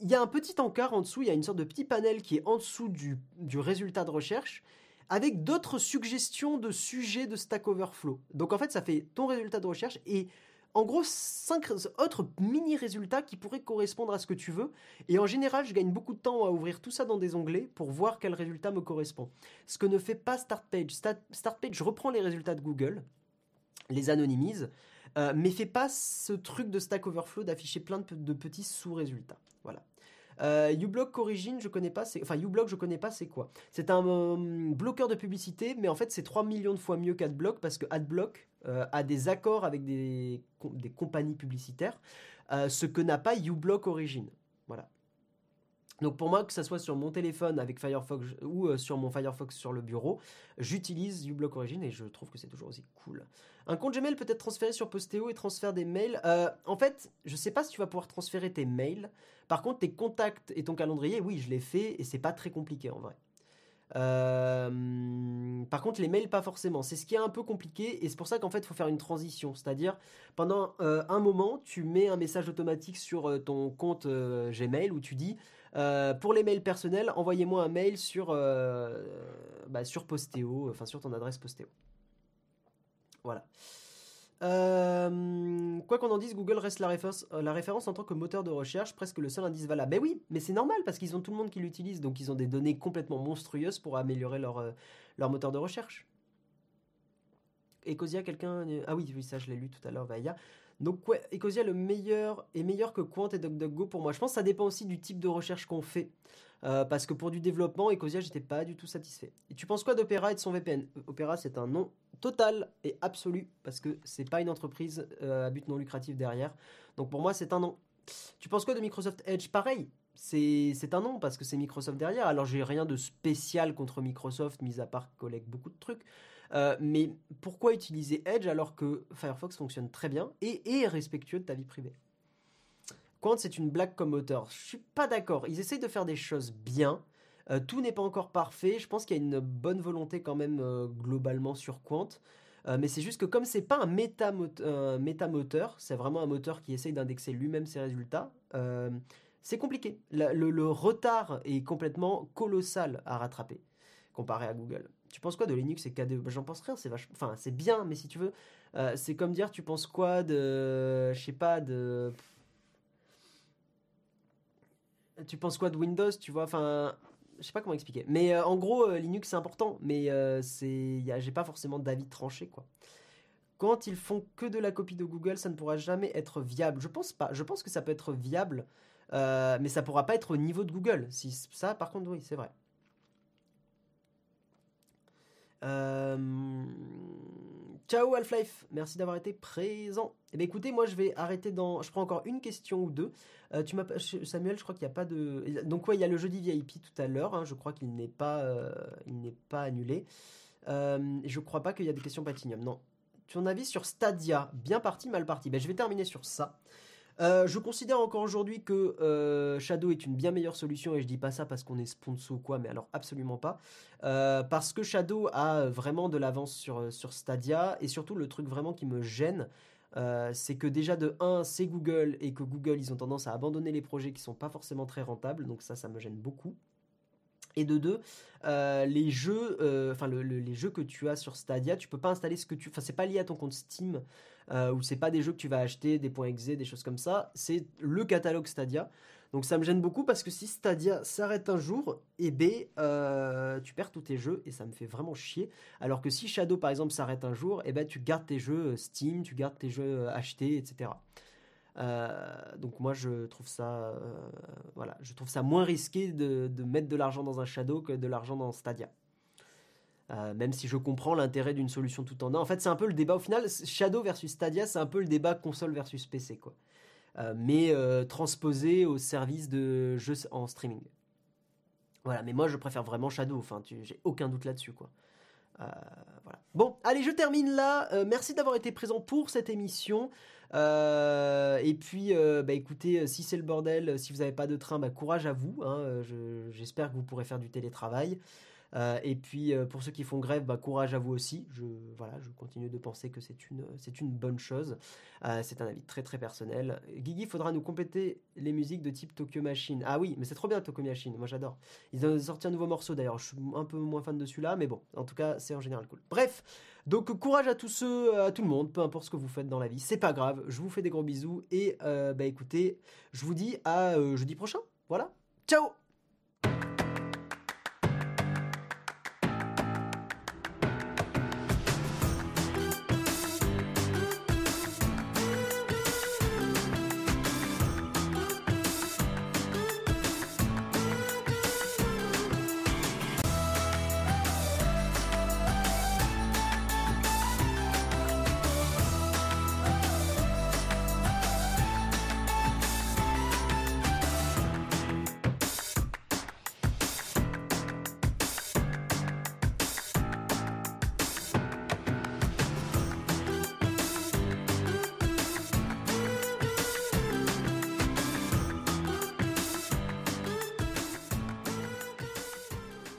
il y a un petit encart en dessous, il y a une sorte de petit panel qui est en dessous du, du résultat de recherche avec d'autres suggestions de sujets de Stack Overflow. Donc en fait, ça fait ton résultat de recherche et en gros cinq autres mini résultats qui pourraient correspondre à ce que tu veux. Et en général, je gagne beaucoup de temps à ouvrir tout ça dans des onglets pour voir quel résultat me correspond. Ce que ne fait pas StartPage. StartPage reprend les résultats de Google, les anonymise, euh, mais fait pas ce truc de Stack Overflow d'afficher plein de petits sous-résultats. Voilà. Euh, uBlock Origin, je connais pas. Enfin, uBlock, je connais pas. C'est quoi C'est un euh, bloqueur de publicité, mais en fait, c'est 3 millions de fois mieux qu'AdBlock parce que AdBlock euh, a des accords avec des, des compagnies publicitaires, ce que n'a pas uBlock Origin. Voilà. Donc pour moi, que ce soit sur mon téléphone avec Firefox ou euh, sur mon Firefox sur le bureau, j'utilise uBlock Origin et je trouve que c'est toujours aussi cool. Un compte Gmail peut être transféré sur Postéo et transfert des mails. Euh, en fait, je sais pas si tu vas pouvoir transférer tes mails. Par contre, tes contacts et ton calendrier, oui, je l'ai fait et c'est pas très compliqué en vrai. Euh, par contre, les mails, pas forcément. C'est ce qui est un peu compliqué et c'est pour ça qu'en fait, il faut faire une transition. C'est-à-dire, pendant un moment, tu mets un message automatique sur ton compte Gmail où tu dis euh, pour les mails personnels, envoyez-moi un mail sur, euh, bah, sur Postéo, enfin sur ton adresse Postéo. Voilà. Euh, quoi qu'on en dise, Google reste la référence, la référence en tant que moteur de recherche, presque le seul indice valable. Ben oui, mais c'est normal parce qu'ils ont tout le monde qui l'utilise, donc ils ont des données complètement monstrueuses pour améliorer leur, leur moteur de recherche. Ecosia, quelqu'un. Ah oui, oui, ça je l'ai lu tout à l'heure, Vailla. Donc Ecosia le meilleur est meilleur que Quant et DuckDuckGo pour moi. Je pense que ça dépend aussi du type de recherche qu'on fait. Euh, parce que pour du développement, Ecosia, j'étais pas du tout satisfait. Et tu penses quoi d'Opera et de son VPN Opera, c'est un nom total et absolu parce que c'est pas une entreprise euh, à but non lucratif derrière. Donc pour moi, c'est un nom. Tu penses quoi de Microsoft Edge? Pareil, c'est un nom parce que c'est Microsoft derrière. Alors j'ai rien de spécial contre Microsoft, mis à part collecte beaucoup de trucs. Euh, mais pourquoi utiliser Edge alors que Firefox fonctionne très bien et est respectueux de ta vie privée? Quant c'est une blague comme moteur, je suis pas d'accord. Ils essayent de faire des choses bien. Euh, tout n'est pas encore parfait. Je pense qu'il y a une bonne volonté quand même euh, globalement sur Quant. mais c'est juste que comme c'est pas un méta-moteur, c'est vraiment un moteur qui essaye d'indexer lui-même ses résultats, c'est compliqué. le, retard est complètement colossal à rattraper comparé à Google. Tu penses quoi de Linux et KDE bah, J'en pense rien, c'est vachement... Enfin, c'est bien, mais si tu veux, c'est comme dire, tu penses quoi de... Je sais pas, de... Tu penses quoi de Windows, tu vois? Enfin, je sais pas comment expliquer. Mais euh, en gros, euh, Linux c'est important, mais euh, c'est, j'ai pas forcément d'avis tranché quoi. Quand ils font que de la copie de Google, ça ne pourra jamais être viable. Je pense pas. Je pense que ça peut être viable, mais ça pourra pas être au niveau de Google. Si ça, par contre, oui, c'est vrai. Ciao Half-Life, merci d'avoir été présent. Eh bien écoutez, moi je vais arrêter dans... Je prends encore une question ou deux. Euh, tu Samuel, je crois qu'il n'y a pas de... Donc ouais, il y a le jeudi VIP tout à l'heure, hein. je crois qu'il n'est pas, euh, il n'est pas annulé. Euh, je crois pas qu'il y a des questions Platinum, non. Ton avis sur Stadia, bien parti, mal parti? Ben, Je vais terminer sur ça. Euh, je considère encore aujourd'hui que euh, Shadow est une bien meilleure solution et je dis pas ça parce qu'on est sponsor ou quoi, mais alors absolument pas. Euh, parce que Shadow a vraiment de l'avance sur, sur Stadia et surtout le truc vraiment qui me gêne, c'est que déjà de 1 c'est Google et que Google ils ont tendance à abandonner les projets qui sont pas forcément très rentables, donc ça ça me gêne beaucoup. Et de deux, les jeux, enfin les jeux que tu as sur Stadia, tu peux pas installer ce que tu, enfin c'est pas lié à ton compte Steam euh, où c'est pas des jeux que tu vas acheter, des points exe, des choses comme ça, c'est le catalogue Stadia. Donc ça me gêne beaucoup parce que si Stadia s'arrête un jour, et eh ben, euh, tu perds tous tes jeux et ça me fait vraiment chier. Alors que si Shadow par exemple s'arrête un jour, et eh ben tu gardes tes jeux euh, Steam, tu gardes tes jeux achetés, etc. donc moi je trouve ça, voilà, je trouve ça moins risqué de mettre de l'argent dans un Shadow que de l'argent dans Stadia. Euh, même si je comprends l'intérêt d'une solution tout en un. En fait, c'est un peu le débat au final. Shadow versus Stadia, c'est un peu le débat console versus PC, quoi. Euh, mais euh, transposé au service de jeux en streaming. Voilà, mais moi je préfère vraiment Shadow. Enfin, j'ai aucun doute là-dessus, quoi. voilà. Bon, allez, je termine là. merci d'avoir été présent pour cette émission. Et puis, bah, écoutez, si c'est le bordel, si vous n'avez pas de train, bah, courage à vous. Hein. J'espère que vous pourrez faire du télétravail. Euh, et puis euh, pour ceux qui font grève, bah, courage à vous aussi. Je, voilà, je continue de penser que c'est une, c'est une bonne chose. Euh, c'est un avis très très personnel. Guigui, faudra nous compléter les musiques de type Tokyo Machine. Ah oui, mais c'est trop bien Tokyo Machine, moi j'adore. Ils ont sorti un nouveau morceau d'ailleurs, je suis un peu moins fan de celui-là, mais bon, en tout cas c'est en général cool. Bref, donc courage à tous ceux, à tout le monde, peu importe ce que vous faites dans la vie, c'est pas grave, je vous fais des gros bisous et bah écoutez, je vous dis à jeudi prochain. Voilà, ciao